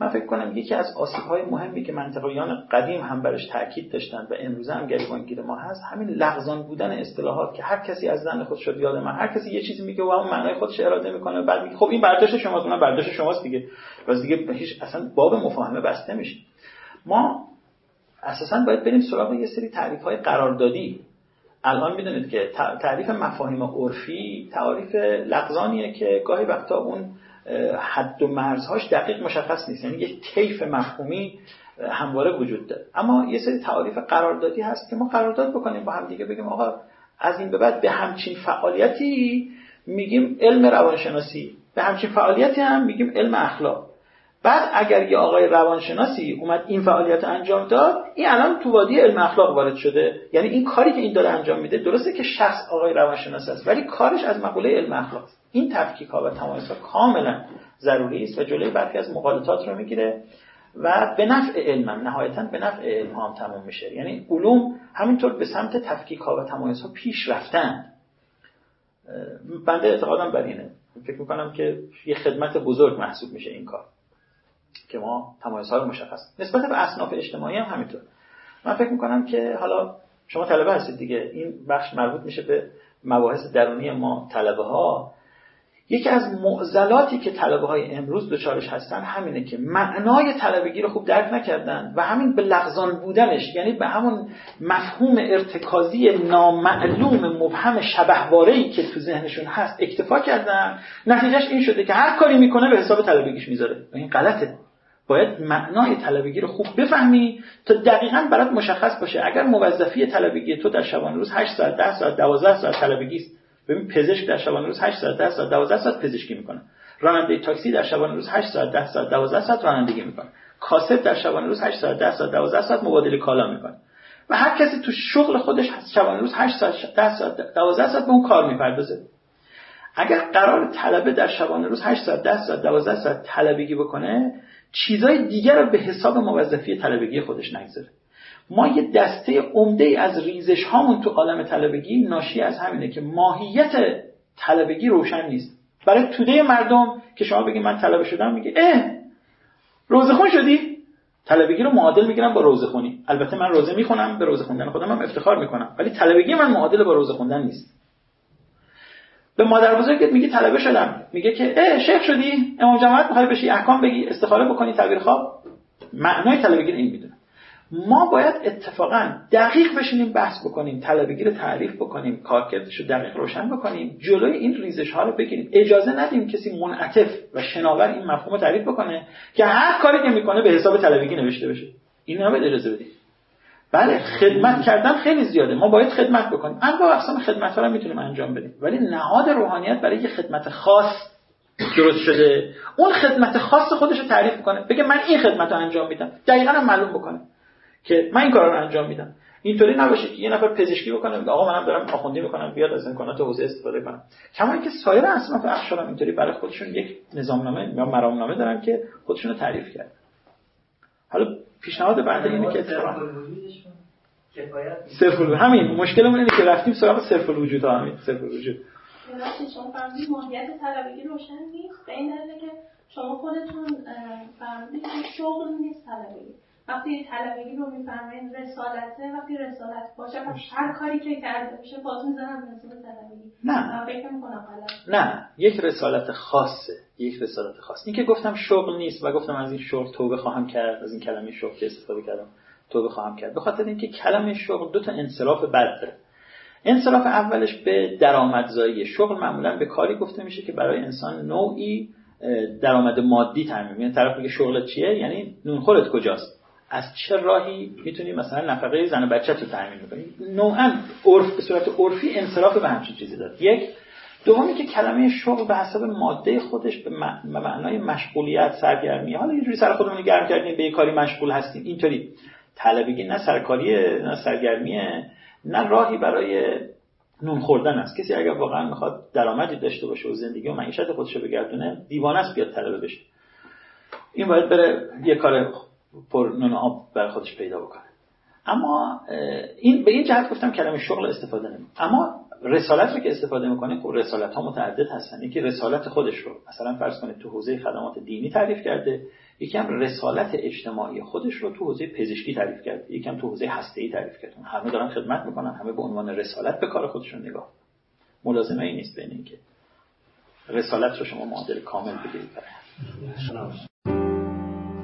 من فکر کنم یکی از آسیب های مهمی که منطقیان قدیم هم برش تاکید داشتن و امروزه هم گریبانگیر ما هست همین لغزان بودن اصطلاحات که هر کسی از زن خود شد یاد من هر کسی یه چیزی میگه و اون معنای خودش اراده می‌کنه بعد میگه خب این برداشت شماست اونم برداشت شماست دیگه. باز دیگه هیچ اصلا باب مفاهمه بسته میشه. ما اساسا باید بریم سراغ یه سری تعریف های قراردادی. الان می‌دونید که تعریف مفاهیم عرفی تعریف لغزانیه که گاهی وقتا اون حد و مرزهاش دقیق مشخص نیست. یعنی یک طیف مفهومی همواره وجود داره. اما یه سری تعاریف قراردادی هست که ما قرارداد بکنیم با هم دیگه بگیم آقا از این به بعد به همچین فعالیتی میگیم علم روانشناسی به همچین فعالیتی هم میگیم علم اخلاق. بعد اگر یه آقای روانشناسی اومد این فعالیت انجام داد این الان تو وادی علم اخلاق وارد شده. یعنی این کاری که این داره انجام میده درسته که شخص آقای روانشناس است ولی کارش از مقوله علم اخلاق این تفکیک ها و تمایز ها کاملا ضروری است و جلوی برخی از مقالطات رو می‌گیره و به نفع علم هم نهایتا به نفع علم هم تمام میشه. یعنی علوم همینطور به سمت تفکیک ها و تمایز ها پیش رفتن. بنده اعتقادم بر اینه. فکر می‌کنم که یه خدمت بزرگ محسوب میشه این کار. که ما تمایزها رو مشخص. نسبت به اصناف اجتماعی هم همینطور. من فکر می‌کنم که حالا شما طلبه هستید دیگه. این بخش مربوط میشه به مباحث درونی ما طلبه ها یکی از معضلاتی که طلبه های امروز دچارش هستن همینه که معنای طلبگی رو خوب درک نکردن و همین به لغزان بودنش یعنی به همون مفهوم ارتکازی نامعلوم مبهم شبهوارهی که تو ذهنشون هست اکتفا کردن. نتیجهش این شده که هر کاری می‌کنه به حساب طلبگیش می‌ذاره. و این غلطه. باید معنای طلبگی رو خوب بفهمی تا دقیقا برات مشخص باشه. اگر موظفی طلبگی تو در شبانه روز 8 ساعت 10 ساعت 12 ساعت طلبگی است ببین پزشک در شبانه روز 8 ساعت 10 ساعت 12 ساعت پزشکی می‌کنه. راننده تاکسی در شبانه روز 8 ساعت 10 ساعت 12 ساعت رانندگی می‌کنه. کاسب در شبانه روز 8 ساعت 10 ساعت 12 ساعت مبادله کالا می‌کنه. و هر کسی تو شغل خودش شبانه روز 8 ساعت 10 ساعت 12 ساعت به اون کار می‌پردازه. اگر قرار طلبه در شبانه روز 8 ساعت 10 ساعت 12 ساعت طلبگی بکنه چیزای دیگر رو به حساب موظفی طلبگی خودش نگذاره. ما یه دسته عمده از ریزش هامون تو عالم طلبگی ناشی از همینه که ماهیت طلبگی روشن نیست. برای توده مردم که شما بگید من طلبه شدم میگه اه روزخون شدی؟ طلبگی رو معادل می‌گیرم با روزه خونی. البته من روزه می‌خونم به روزه خوندن خودم هم افتخار می‌کنم. ولی طلبگی من معادل با روزه خوندن نیست. به مادر بزرگت میگه طلبه شدم. میگه که اه شیخ شدی امام جماعت می‌خوای بشی احکام بگی استخاره بکنی تعبیر خواب. معنای طلبگی این می‌دونه. ما باید اتفاقا دقیق بشینیم بحث بکنیم طلبگی رو تعریف بکنیم کارکردش رو دقیق روشن بکنیم جلوی این ریزش ها رو بگیریم. اجازه ندیم کسی منعطف و شناور این مفهوم رو تعریف بکنه که هر کاری که می‌کنه به حساب طلبگی نوشته بشه. این نباید اجازه بدیم. بله خدمت کردن خیلی زیاده. ما باید خدمت بکنیم. انواع اقسام خدمت ها رو می‌تونیم انجام بدیم. ولی نهاد روحانیت برای یه خدمت خاص درست شده اون خدمت خاص خودش رو تعریف کنه بگه من این خدمت رو انجام میدم. دقیقا هم معلوم بکنه. که من این کار رو انجام میدم. اینطوری نباشه که یه نفر پزشکی بکنه آقا منم دارم آخوندی می‌کنم بیاد از امکانات حوزه استفاده کنم. کما که سایر اصناف اخشار هم اینطوری برای خودشون یک نظامنامه یا مرامنامه دارن که خودشون رو تعریف کرد حالا پیشنهاد بنده اینه که صرف الوجود همین مشکلمون اینه که رفتیم سراغ صرف الوجود ها همین صرف الوجود شما فرمودید ماهیت طلبگی روشن نیست؟ به این دلیل که شما خودتون فرمودید که شغل نیست طلبگی وقتی طلبگی رو میفرمایید رسالته وقتی رسالت باشه هر کاری که کرده میشه باز می‌زنم رسالت طلبگی نه. فکر می‌کنم نه. یک رسالت خاصه. یک رسالت خاص. این که گفتم شغل نیست و گفتم از این شغل توبه خواهم کرد از این کلمه شغل که استفاده کردم توبه خواهم کرد. به خاطر اینکه کلمه شغل دو تا انصراف بد داره. انصراف اولش به درآمدزایی. شغل معمولا به کاری گفته میشه که برای انسان نوعی درآمد مادی تامین می‌کنه طرف میگه شغل چیه؟ یعنی نونخورت کجاست؟ از چه راهی می‌تونی مثلا نفقه زن و بچه رو تامین بکنی نوعا عرف به صورت عرفی انصراف به همچین چیزی داد. یک دومی که کلمه شغل به حسب ماده خودش به معنای مشغولیت سرگرمی. حالا یه سر خودمون گرم کردیم به کاری مشغول هستیم. اینطوری. طلبگی نه سرکاریه نه سرگرمیه نه راهی برای نون خوردن است. کسی اگر واقعا می‌خواد درآمدی داشته باشه و زندگی و معیشت خودش رو بگردونه دیوانه است بیاد طلبه بشه. این باید بره یه کار پر نون آب برای خودش پیدا بکنه. اما این به این جهت گفتم کلمه شغل استفاده نمی اما رسالت رو که استفاده می‌کنه خب رسالت ها متعدد هستن. یکی رسالت خودش رو مثلا فرض کنید تو حوزه خدمات دینی تعریف کرده یکم رسالت اجتماعی خودش رو تو حوزه پزشکی تعریف کرده یکم تو حوزه هسته تعریف کرده. همه دارن خدمت می‌کنن همه به عنوان رسالت به کار خودشون نگاه ملازمه ای نیست بین اینکه رسالت رو شما معادل کامل بگیرید.